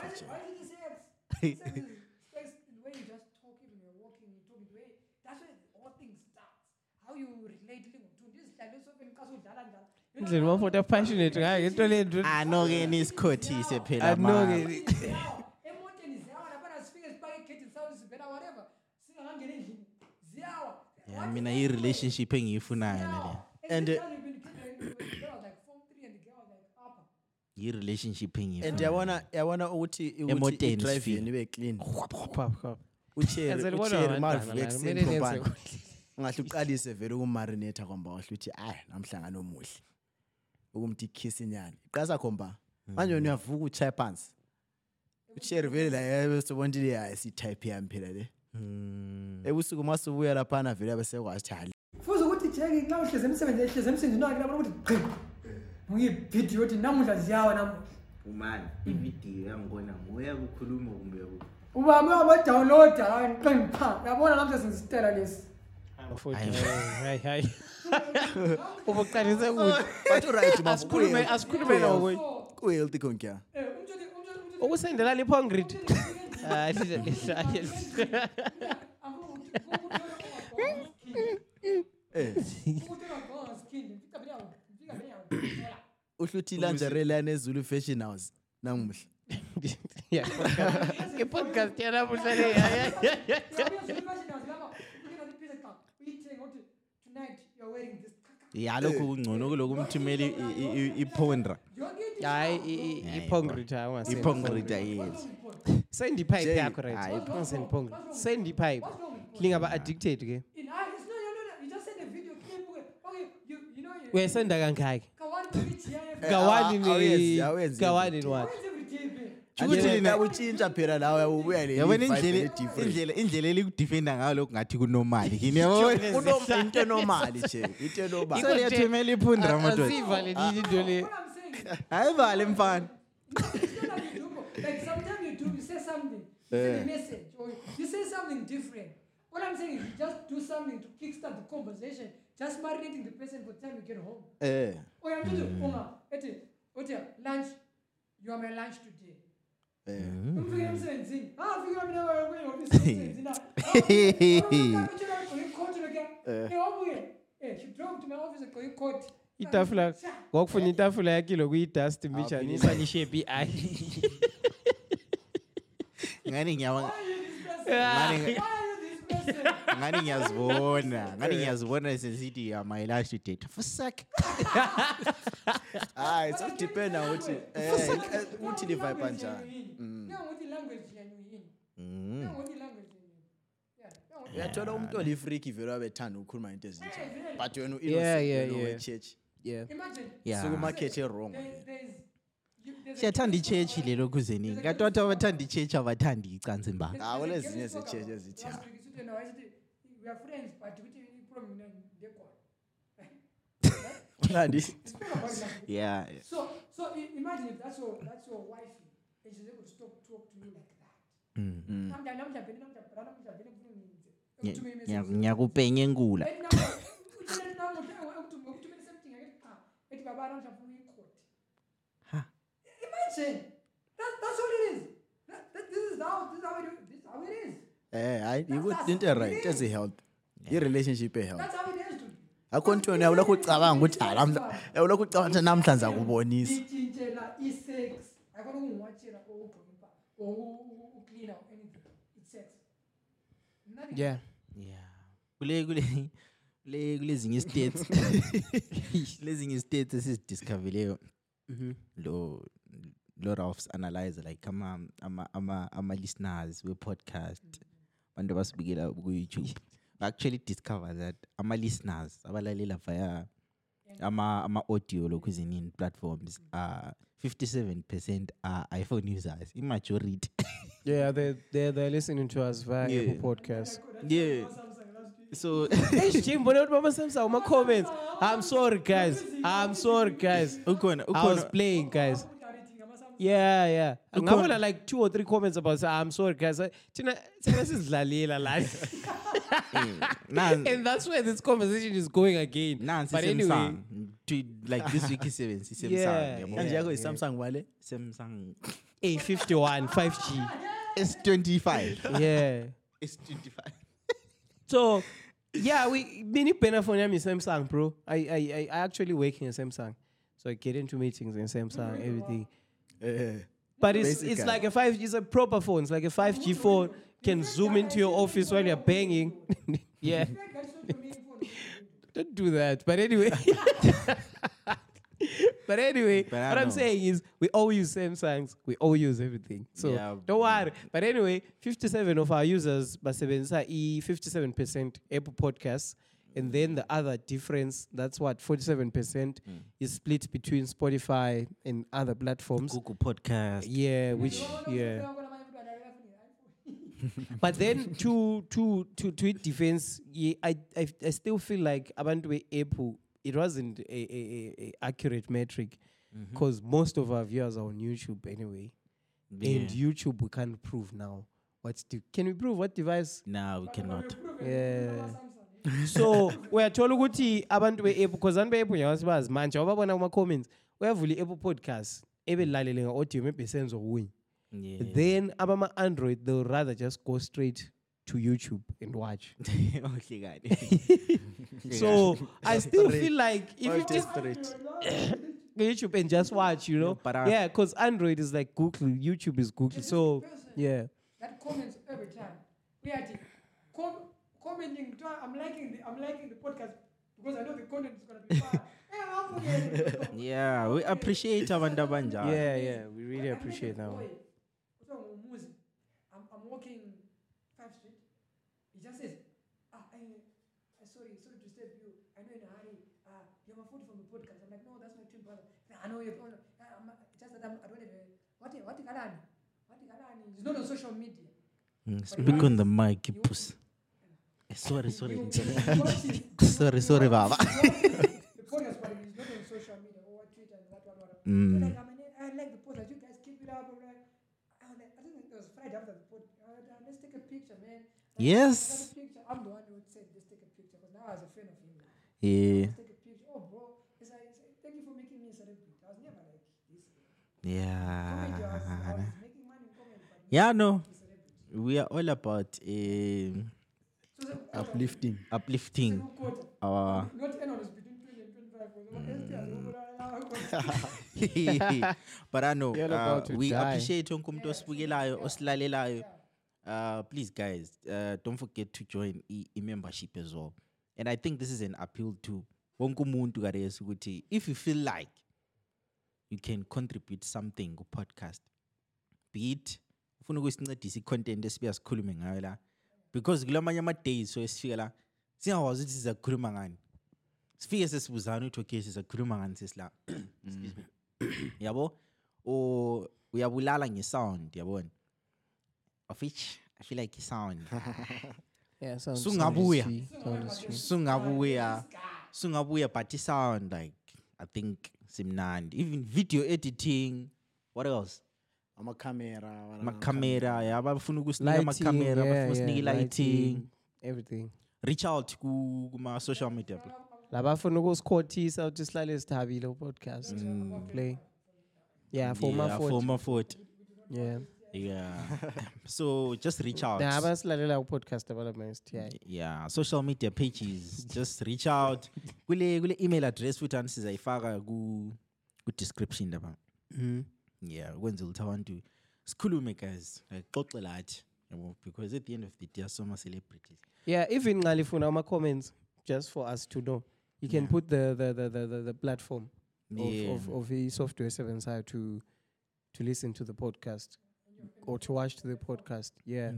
endlini umamfoti apassionate ngayo into le nto anoke nisikhothise phela anoke emotweni ziyawa labana sifike sibake igedi sawuthi sivela whatever. Singangena endlini ziyawa. Mina yi-relationship engiyifunayo nale and yi-relationship engiyifuna and yabona yabona ukuthi ukuthi drive yini ibe clean. Uchermalvexengahle uqalise vele ukumarinata kwamba wahle uthi ayi namhlangano omuhle. Ukumthi kiss inyani iqasa khomba manje wena uyavuka uchaya phansi. Ucherry vele la sobona ukuthi hayi si-type yami phela le. Ebusuku masubuya laphana vele abe sekwazi ukuthi hayi kufuze ukuthi jeki nxa uhlezi emsebenzini ehlezi emsebenzini wakhe labona ukuthi gqi. Ngiyibhidiyo yokuthi namuhla ziyawa namuhla. Umani ividiyo yangibona nguya kukhuluma kumbe ku- ubami wabadawunloda hayi qi pha yabona namhla sengizitela lesi ubukutanize oh. kuthi. Asikhulume nawe. Uyhealthy konke ukusendela eh. fashion house namuhla ngepodcast yanamuhla le. Hayi ya lokhu kungcono kuloku umthumela i- i- i- iphondra hayi i-pongrid hayi iphongrida yes. Sendipipe yakho right hayi, sendipipe sendipipe lingaba addicted ke? Uyayisenda kangaki? Eh, kawani Awenzi- ni awenzi kawani ni what Ukuthi lina- utshintsha phela lawe ubuya le yabona vibe indlela le different. indlela indlela elikudefenda ngayo lokhu ngathi kunomali kini yabona Uno- into enomali nje into enomali Sele yathumela iphundra madoda asiva ah, le nini into le hayi vale mfana like sometimes you do, you say something, you Yeah. send a eh. message, or you say something different. All I'm saying is you just do something to kickstart the conversation, just marinating the person for the time you get home. eh Or I'm just Oma, mm. eti, oti, lunch, you are my lunch today. Eh emsebenzini. Ah, mina wewe wewe office emsebenzini. Ah, utshela ugqoke ikoti lokuya. Eh, wabuye. Eh, she drove to my office ugqoke ikoti. itafula kwakufuna itafula yakilo kuyidust mbijani isalishephi ayi ngani ngiyaba ngani ngiyazibona ngani ngiyazibona sesithi ya my last date? For sec hayi so depend ukuthi eh eh, uthi li vibe kanjani Ngiyangokuthi language yenu yini? Mm. Ngiyangokuthi language yenu yini? Yeah, ngiyangokuthi- uyathola umuntu olifriki vele wabethanda ukukhuluma into ezintsha but wena Yeah, yeah, yeah. wechurch yeah. Imagine, Yeah. sukumarket wrong. there- there's- you- there's a siyathanda Christian ichechi soccer- lelo kuzeningi kanti wathi abathanda ichechi abathandi icansi imbanga there's- Ah, there's a kulezinye Christian soccer ze-church bro. ezithi, Last ah. week, isithi, no, isithi, we are friends, but ukuthi i-problem mina ndekwa. Ulandi? It's not about language. yeah So, so i- imagine if that's your that's your wife, and she's able to stop talk to you like that. Mm. Namhla- namhla vele, namhla- bra, namhla vele ngifuna ngiyenze. Ngiya- Ekuthumeni ngiya- message. ngiyakupenya enkula Ethi namhla- utshele namuhla, eh, ekuthum- ekuthumeni something, akethi cha, ethi baba namhla ngifuna ikhodi. Ha. Imagine. That, that's all it is. That, that, this is how this is how it, this is how it is. Eh hayi into right? health e-health That's how it has to be. akho nto wena ulokhu ucabanga ukuthi hayi namhla eh, ulokhu ucabanga ukuthi namhlanje akubonisa Ngitshintshela i-sex. Ayikhona ukungiwatshela impahla or ucleaner or anything. It's sex. Yeah. Yeah. Kule kule kule kulezinye states lezinye states esizidiscoveleyo lo lo Ralph's analyzer like ama ama ama ama listeners we podcast abantu abasibikela ku YouTube actually discover that ama listeners abalalela via ama ama audio lokhu ezinini platforms uh 57% are iPhone users imajority yeah they they they're listening to us via Yeah. Apple podcast yeah so Eish, Jim, bona ukuthi bama Samsung uma comments. I'm sorry guys. I'm sorry guys. ukhona I was playing guys. Yeah, yeah. Ngabona like two or three comments about say, I'm sorry guys. Thina thina sizidlalela mm, la. nansi And that's where this conversation is going again. nansi But anyway, Samsung to like this week isebenzisa Samsung Yeah, yabo kanje yeah. yakho i-samsung wale Samsung A51 5G. S25 Yeah. S25 So yeah, we mini banner phone yami is Samsung, bro. I I I I actually work in Samsung. So I get into meetings in Samsung, everything. Eh, But it's it's like a five. It's a proper phone. It's like a five G phone. Can zoom into your office while you're banging. yeah. Don't do that. But anyway. but anyway, But what I'm know. saying is we all use Samsungs. We all use everything. So Yeah. don't worry. But anyway, 57 of our users basebenzisa e 57% Apple Podcasts. And then the other difference, that's what 47% Hmm. is split between Spotify and other platforms. Google Podcast Yeah, which yeah. But then to to to to its defense, yeah, I, I I still feel like abantu be Apple, it wasn't a, a, a, a accurate metric Mm-hmm. because most of our viewers are on YouTube anyway, and YouTube we can't prove now. What's the, can we prove what device? no we cannot Yeah. So uyathola ukuthi abantu be-apple because abantu be-apple nyawasibazi manje wababona kuma-comments uyavula i-apple podcast ebelalele nga-audio maybe senze okunye. Yeah then abama-android they'll rather just go straight to youtube and watch. Okay kahle so i still feel like if you Old just youtube and just watch you know? Yeah because android is like google youtube is google so yeah. that comments every time. We had it. Com- commenting, I'm liking the I'm liking the podcast because I know the content is gonna be fire. Hey, I'm forgetting. yeah we appreciate abantu abanjalo yeah yeah we really I, I appreciate that one. I'm, I'm walking Five Street. He just says, ah, I, I sorry, sorry to disturb you. I know in a hurry. Uh, you're my food from the podcast. I'm like, no, that's my twin brother. I know you're. Uh, I'm, just that I'm, I don't have a what? What Galani? What Galani? He's not on social media. Mm, speak on the mic puss Eh, Eh, sorry sorry sorry sorry baba the podcast, but he's not on social media or Twitter and what, what, what. So Mm. like, I, mean, I like the podcast. You guys keep it up. I'm like, I was like, I think it was Friday after the podcast. Like, uh, let's take a picture, man. Let's Yes. Picture. I'm the one who said, let's take a picture because now I was a fan of him. yeah Let's take a picture. Oh, bro. It's like, it's like, thank you for making me a celebrity. I was never like this. Comedy, I was, I yeah was making money in comedy, yeah no not a celebrity. we are all about So the, uplifting uplifting our not anyone is between 20 and 25. because but I know You're uh, about to we die. appreciate wonke umuntu osibukelayo osilalelayo uh please guys uh don't forget to join i- i-membership as well and i think this is an appeal to wonke umuntu kadesi ukuthi if you feel like you can contribute something ku-podcast be it ufuna ukusincedisa i-content esibuya sikhulume ngayo la because kulamanye ama-days so esifika la singakwazi ukuthi siza kukhuluma ngani. Sifike sesibuzana ukuthi okay siza kukhuluma ngani sesila Excuse me. yabo? Or uyabulala ngesound yabona of which i feel like isound. Yeah sound, Sungabuya. sound is true, sound is true. sungabuya. Sungabuya but isound like i think simnandi. Even video editing what else? Amakhamera wala amakhamera ya bafuna ukusinika Lighting, amakhamera yeah, bafuna usinika yeah, i-lighting everything. Reach out ku- kuma-social media pla- labafuna ukusikhothisa ukuthi sihlale sithabile upodcast. Mm. Play. Yeah for Yeah, for foot yeah. Yeah. So just reach out. Nah abasilalela upodcast abalama-sti yeah. Social media pages just reach out. Kule kule email address futhi ani sizayifaka ku ku description lapha mm-hmm. Yeah ukwenzela ukuthi abantu sikhulume guys like xoxe lathi yabo because at the end of the day asoma celebrities yeah even nxa lifuna ama-comments just for us to know you can Yeah. put the the, the, the, the, the platform Yeah. of, of, of the software seven side to to listen to the podcast or to watch the podcast yeah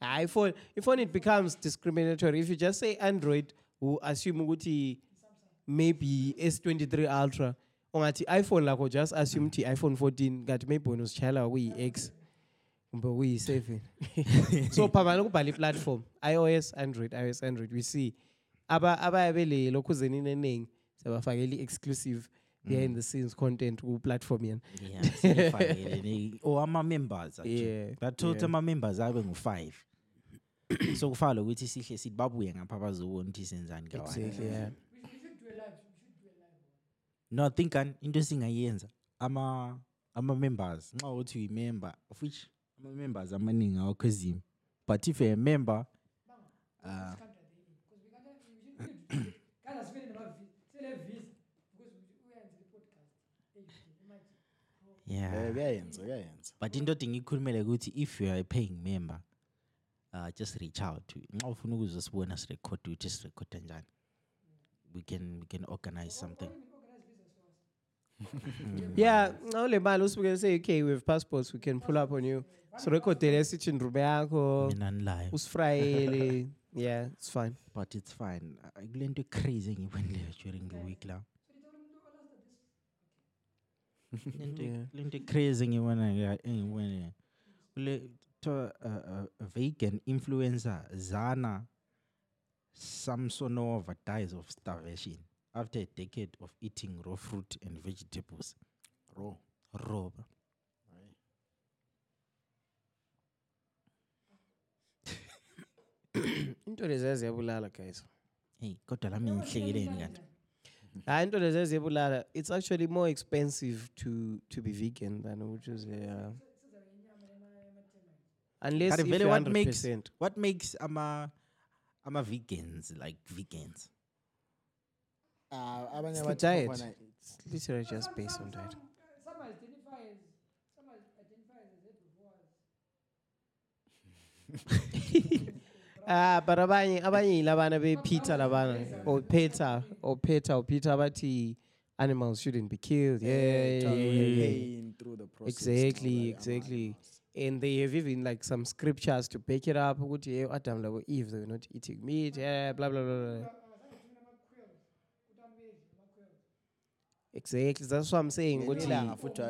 I phone ah, if phone it becomes discriminatory if you just say android who assume ukuthi maybe s23 ultra ungathi iphone lakho just assume ukuthi iphone 14 kanti maybe wena uzitshayela kuyi-x kumbe kuyi-seven. So phambana kubhala i-platform ios android ios android we see. Aba abaye bele lokhuzeni eningi siyabafakela i-exclusive behind the scenes content ku-platform yena. Or ama-members actually. Bathothi ama-members abe ngu-five. So kufaka lokuthi sihle sithi babuye ngapha bazobona ukuthi senzani yeah no I think an- into esingayenza ama ama-members nxa uthi uyi-member of which ama-members amaningi awakho ezimo but if you're a member uh, Guys, asifeni nama-vi- sele-visa because uyenza i-podcast. Hey, imagine. yeah. Eh, kuyayenza kuyayenza. But into odinga ikhulumele ukuthi if you are a paying member uh, just reach out nxa ufuna ukuzosibona sirekhode ukuthi sirekhoda njani? We can we can organize something yeah nxa ule mali usibukele se-uk with passports we can pull up on you. Sirekhodele sithi ndrume yakho mina nilayo usifrayele. Yeah it's fine. But it's fine. Uh, kule nto crazy engiyibonileyo during the week la. Yeah. lento crazy engiyibona kule kuthiwa, uh, vegan influencer Zhanna Samsonova dies of starvation after a decade of eating raw fruit and vegetables. Raw. Raw ba. into leziya ziyabulala guys. Hey kodwa lami ngihlekeleni kanti hayi into leziya ziyabulala it's actually more expensive to to be vegan than ukuthi uh, unless Kanti if vele you're what makes what makes ama ama vegans like vegans Ah, abanye It's the diet. bakhona- It's literally just based on diet. Some identify as, some identify as herbivores. Ah, but abanye abanye yilabana bephitha labana or Peter or Peter or pita bathi animals shouldn't be killed. Yeah, yeah, yeah, yeah. through the process Exactly, exactly. And they have even like some scriptures to back it up. Adam Eve they were not eating meat. Yeah, blah blah blah. blah. Exactly. That's what I'm saying. Ukuthi- ilanga futhi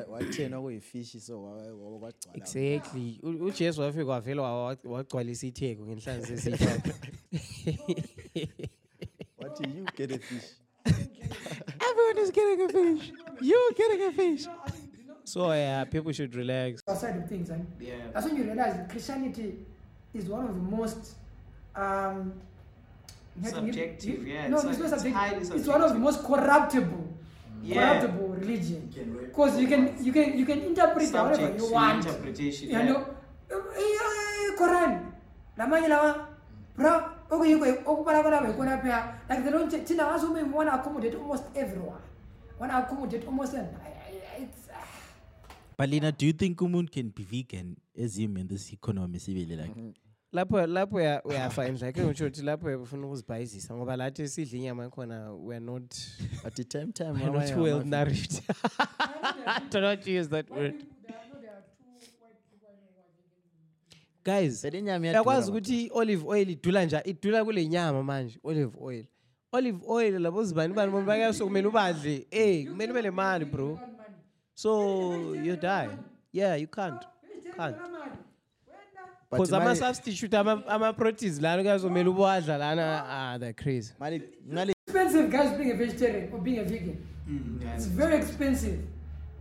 kuyifishi so Exactly. U- uJesu wafika wavela wa- wa- wagcwalisa itheko ngenhlanzi sesithathu. wathi you get a fish everyone is getting a fish you getting a fish So yeah, people should relax. Outside of things, and Yeah. that's when you realize Christianity is one of the most um, Subjective, yeah, No, it's it's, like- not it's subjective. It's one of the most corruptible, Yeah. corruptible religion. Because you can, you can, you can interpret it however you want. interpretation, You yeah. know, Eh, eh, Quran, lamanye lawa, bro, okuyikho okubalakala bekhona phela. Like they don't, thina ngasume we want to accommodate almost everyone. Want to accommodate almost everyone. It's but lina do you think umuntu can be vegan as him in this economy sibili like lapho lapho uya- uyafa endla ke ngisho ukuthi lapho uyafuna ukuzibhayizisa ngoba lathi sidla inyama yakhona we are not at the same time we're not amanye well nourished. Do not use that word. guys kodwa. ukuthi i-olive oil idula nja idula kule nyama manje olive oil. Olive oil labo zibani bani bona bayaso kumele ubadle. Eh kumele ube lemali bro. so you die. yeah you can't. Can't. Because ama-substitute ama- ama-proteins lana kuyazomele ubuwadla lana. Ah they're crazy. Expensive guys being a vegetarian or being a vegan. It's very expensive.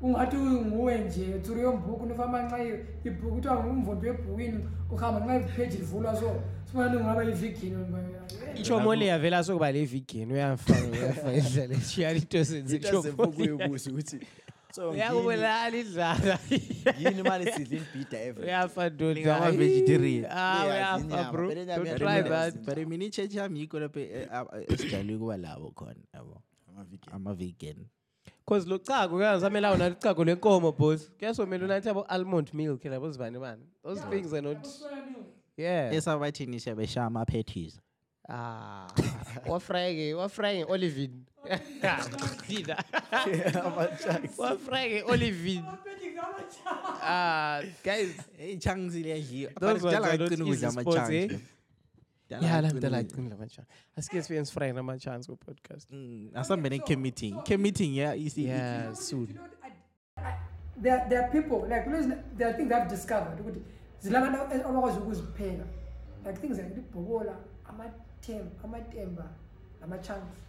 ungathi nguwe nje tsuri yobhuku nofamba nxa ibhuku kuthiwa ngumvondo webhukwini uhamba nxa ipheji livulwa so sibona ungaba ivigini ishomole yavela sokuba le vegan uyafana uyafa idlala eshiyana into senze ukuthi so uyakubulala idlala yini mali sidla imbhida every uyafa ndoda Ngama-vegetarian. ah Yeah, uyafa zinyama, bro. vele inyama don't try that. Zindaba. but mina ichurch yami yikho lapho esijayele ukuba labo khona yabo. Ama-vegan cause lo chago kuyazamele awo nathi chago lwenkomo boss. Kuyasomela unathi abo almond milk labo zibani bani? Those things are not yeah. Esabathini siyabeshaya ama-patties ah wafrayeke wafrayeke olivin thina wafrayeke olivin ah guys. Iy'chanks liyadliwa those ones are not aqina easy ukudla sports eh? Ama-chunks yeah la mdala aqinile ama-chance asike sibe sifraye nama-chance ku-podcast asambe ne-committing committing ya isi- yeah soon. There, there are people like there are things I've discovered. Ukuthi zilabantu abakwazi ukuzipheka like things like libhobola amatem amatemba nama-chunks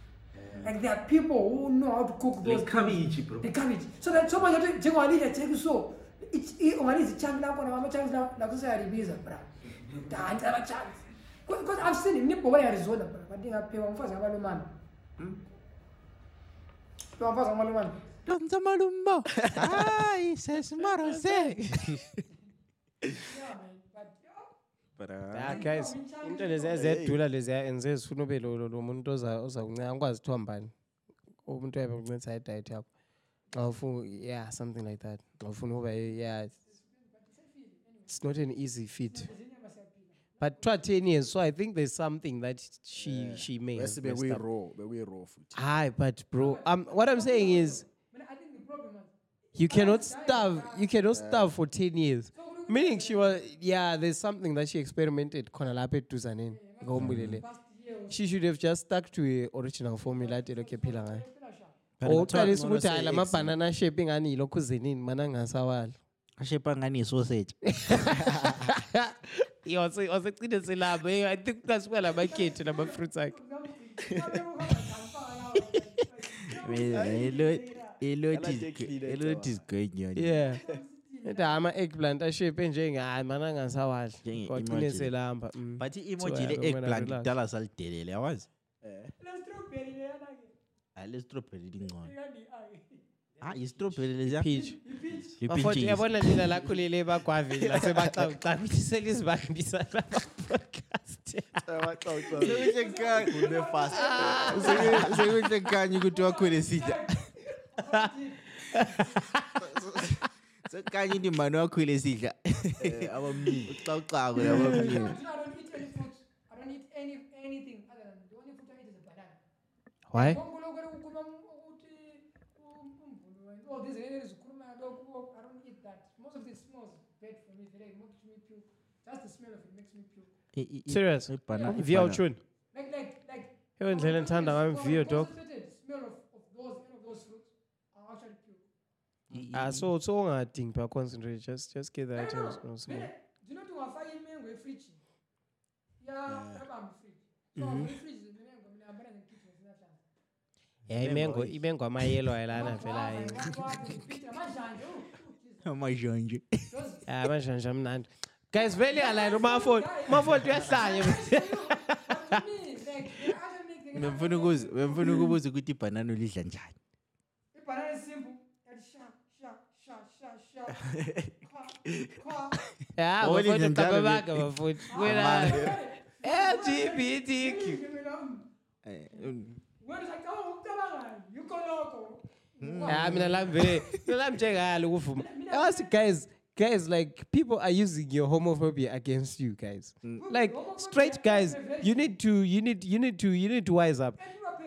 like there are people who know how to cook those Like cabbage, bro. the cabbage so that so manje ukuthi njengowanidla jeki so ungalidla ichunk lakho nama-chunks lakho seyalibiza bra. Dansi ama-chunks because i've seen it nibhobola yarizona bra. Kanti ingaphekwa umfazi ngabalumana phekwa umfazi ngabalumana Donza malumbo. Hayi sesimaro se. Yeah man but yeah. Yeah, guys into leziya ziyadula leziya and zezifuna ube lo lo- lo muntu oza oza kunceda angikwazi kuthiwa mbani umuntu oyabe kuncedisa idiet yakho xa ufuna yeah something like that xa ufuna ukuba yeah it's not an easy feat but kuthiwa 10 years so i think there's something that she she may have Bese messed up. bekuyi-raw bekuyi-raw futhi Hi, but bro, um, what I'm saying is, Man, I think the problem is you cannot starve. You cannot starve for ten years. Meaning she was, yeah. There's something that she experimented. khona lapha eduzaneni, ngombulele. She should have just stuck to a original formula ati lokhu ephila ngayo. Or uqalisa ukuthi hayi lama banana shape ingani yilokhu zenini mana ngingasawali. Ashepa ngani sausage. Yose osecine silabo. I think that's where lama khethu lama fruits akhe. Elo elo elo is going on. Yeah. Eta ama eggplant ashape nje hayi mana ngingasawali. Njenge Kwagcine emoji. selamba. mm. But So, i-emoji yeah, le kumele eggplant relax. kudala salidelele yawazi. strawberry leyana-ke Hayi le strawberry lingcono. ikandi-ake Ah, i-strawberry leziya. Peach. Li- Bafowethu peaches. yabona lina lakho lele bagwaveni lasebaxawuxabisa selizibambisa la podcast. Sekuhle kanye ukuthi wakhwele sidla. Sekanye into mani wakhwele sidla. Abamningi. Uxawuxawo labamningi. You I don't eat any. I don't eat anything other than the only fruit I eat is a banana. Why? Konke lokhu ekukhuluma ukuthi um- umvulo and all these zinto ezikhuluma lokhu, I don't eat that. Most of it smells bad for me. Vele it makes me puke. Just the smell of it makes me puke. Serious? ibhana- Via uchun. Like like like. Ewe ndlela ngithanda ngayo imviyo, dog. Concentrated smell of, of those any of those fruits. I actually puke. i- Ah, so so ungadingi ba concentrate. Just just get the No, items. no, no no. smell. Vele, do you know ukuthi ungafaka imengo efrijini yabamba ifriji so Mhm. ifriji imengo mina ngibona ngikhiphe sinahlanza Yeah, imengo imengo amayelo ayilana vela hayi. amajanje Amajanje. Ah, amajanja amnandi. Guys, vele alana umafoni. Umafoni uyahlanya. Bemfuna ukuza, bemfuna ukubuza ukuthi ibhanana ulidla njani. Sha sha Khwa, khwa. Yeah, bafowethu lizenzalo le- bababaga bafowethu. Wena LGBTQ. Wena usacabanga ukucabanga yikho lokho Yeah, mina lami vele mina ukuvuma. Ask guys, guys like people are using your homophobia against you guys. Like straight guys, you need to you need you need to you need to wise up.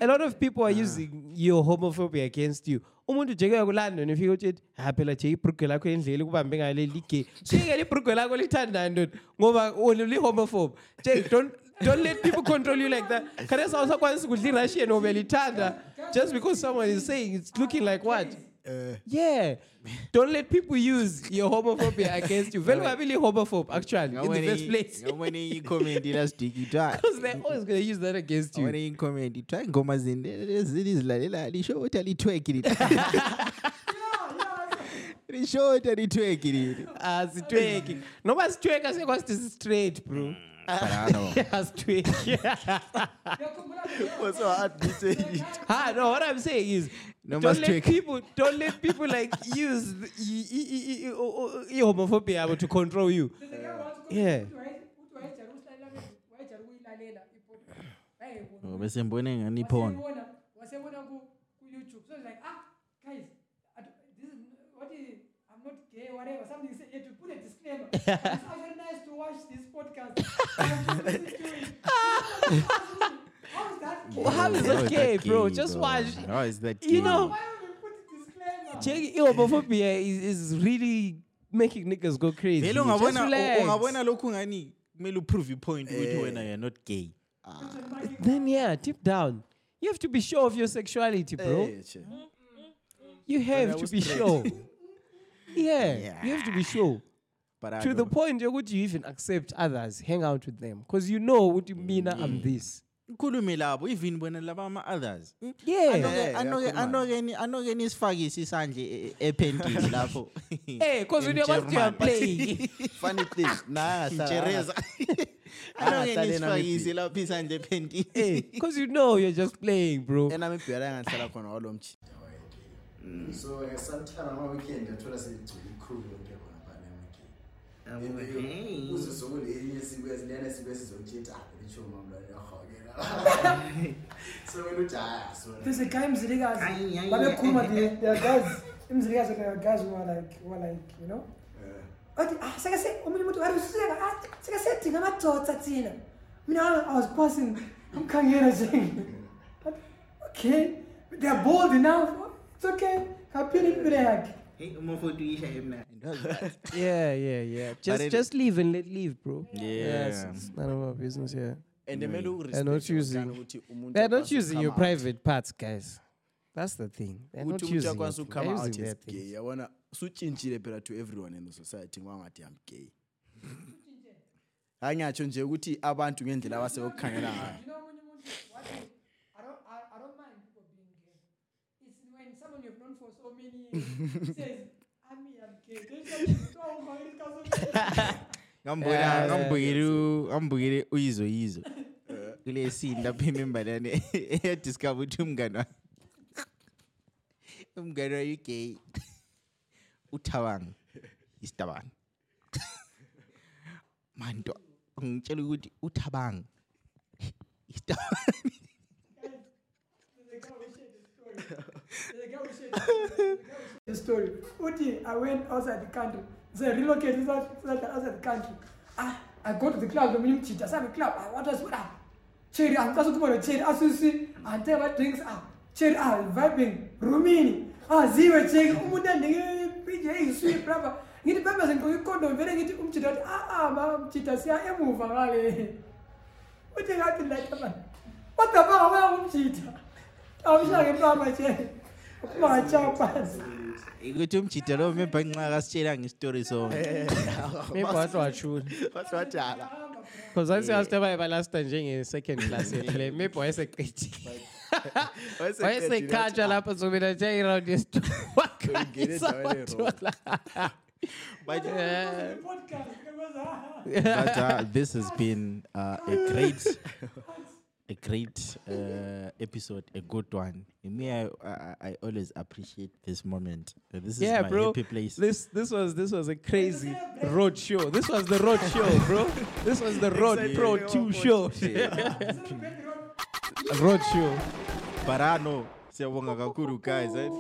A lot of people are ah. using your homophobia against you. umuntu jeke yakulanda nifika uthi ha phela nje ibhrugwe lakho endlela ukubambe ngale ligay siyekele ibhrugwe lakho lithandani ndoda ngoba li-homophobe. Nje don't don't let people control you like that. Khane sawusakwanisa ukudla i-russian obelithanda just because someone is saying it's looking like what Uh, yeah. Don't let people use your homophobia against you. Vele ungabili homophobe actually in the first place. ngabona i-comment last week ithiwa because they're always going to use that against you. ngabona i-comment ithiwa ingoma zini izilalela lisho ukuthi alitweki lini lisho ukuthi alitweki lini asitweki ah, noma sitweka sekwasithi si-straight bro mm. Asitweki Ah, no, what I'm saying is, No don't mas let trick. people, don't let people like use the, o- o- i- homophobia abo to control you. Yeah. wayejala ukuyilalela ipodcast Oh, bese mbone ngani iphone wasebona wasebona ku ku YouTube so like ah guys I don't- this is what is I'm not gay whatever something say you have to put a disclaimer it's actually nice to watch this podcast I'm listening to it. how is that gay How is that gay, bro? Just watch. how is that You know, why would we put a disclaimer check homophobia is, is really making niggas go crazy. vele Just ungabona relax. ungabona lokhu ngani kumele uprove ipoint ukuthi wena you're not gay Then yeah, deep down, you have to be sure of your sexuality, bro. Eh, che. You have to be sure. Yeah, Yeah. you have to be sure. But I to the don't- point yokuthi you even accept others hang out with them because you know ukuthi mina i'm mm. this. Khulume labo even bona laba ama-others. Yeah. Yeah, anoke iyakhuluma. anoke nisifakise isandle e- e- ephentini lapho. Hey because when you're about to are German. playing funny thing naye Chereza. anoke Angahlali nisifakise enamibhi- lapho isandle ephentini. Hey because you know you're just playing bro. Enami ibhera engandihlala khona walo mchi so eh, sometime ama-weekend athola seyigcwele ikhulu yonke khona phana uze sokule elinye siku ezinene siku esizokutshintana litsho mamlwane yarhawukela so wena uthi haya sona a guy Mzilikazi. Babekhuluma the their guys. Mzilikazi their guys who are like who are like, you know. Athi ah seke se omunye umuntu wathi usika ah seke sedinga amadoda thina. Mina I was passing amkhangela nje. But, Okay. They are bold enough. It's okay. Kaphila impilo yakhe. Hey, umafoti uyisha emnandi yeah yeah yeah. Just it- just leave and let leave bro. Yeah. it's, it's none of our business yeah. And mele They're not using- they're not using your private parts guys. That's the thing. They're not using akwanisa it. ukucome They're out using as their gay. Things. yabona sutshintshile phela to everyone in the society ngiwangathi am gay. Hayi ngiyatsho nje ukuthi abantu ngendlela abaseyokukhangela ngayo ngambona ngambukile u- ngambukile uyizo yizo kule scene lapho imembalane eyadiscover ukuthi umngane wakhe umngane wayo gay. Uthabang istabang manto ngitshela ukuthi uthabang istabang There's a guy who shared the story. There's a guy who shared the story. Uti, I went outside the country. So I relocated outside, outside the country. Ah, I go to the club, the minimum cheat. I saw the club. Ah, what was what up? Cherry, I'm going to go to cherry. Asusi, and tell what drinks ah. Cherry, ah, vibing. Rumini. Ah, zero check. Umuda nige PJ sweet brother. Ngithi baba sengiqoka ikondom vele ngithi umjita wathi ah ah ma umjita siya emuva ngale. Uthi ngathi la tabana. What the fuck wena umjita? Awushaya ngempama nje. Ungachapa. ukuthi umjida lo memba nxa kasitshela ngesitory sonke eh, maybe wathi wadala. Because I say eh. after by last time njenge-second class yehle maybe eh. wayeseqedile. Wayesekhatshwa lapho so mina nje iround yesitori Ungene but, Yeah. but uh, this has been uh, a great a great uh, episode a good one In me I, I, I always appreciate this moment Uh, this is yeah, my bro. happy place This this was this was a crazy Rode show. This was the Rode show, bro. This was the road pro two show. Rode show. but I know siyabonga kakhulu guys eh? And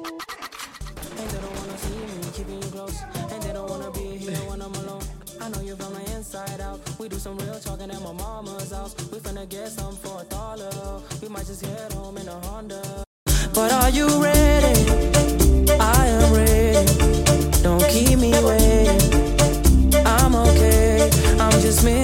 they don't wanna see me keeping you close. And they don't wanna be here when I'm alone. I know you from the inside out. We do some real talking at my mama's finna get some for a dollar. We might just head home in a Honda. But are you ready? I am ready. Don't keep me waiting. I'm okay. I'm just missing.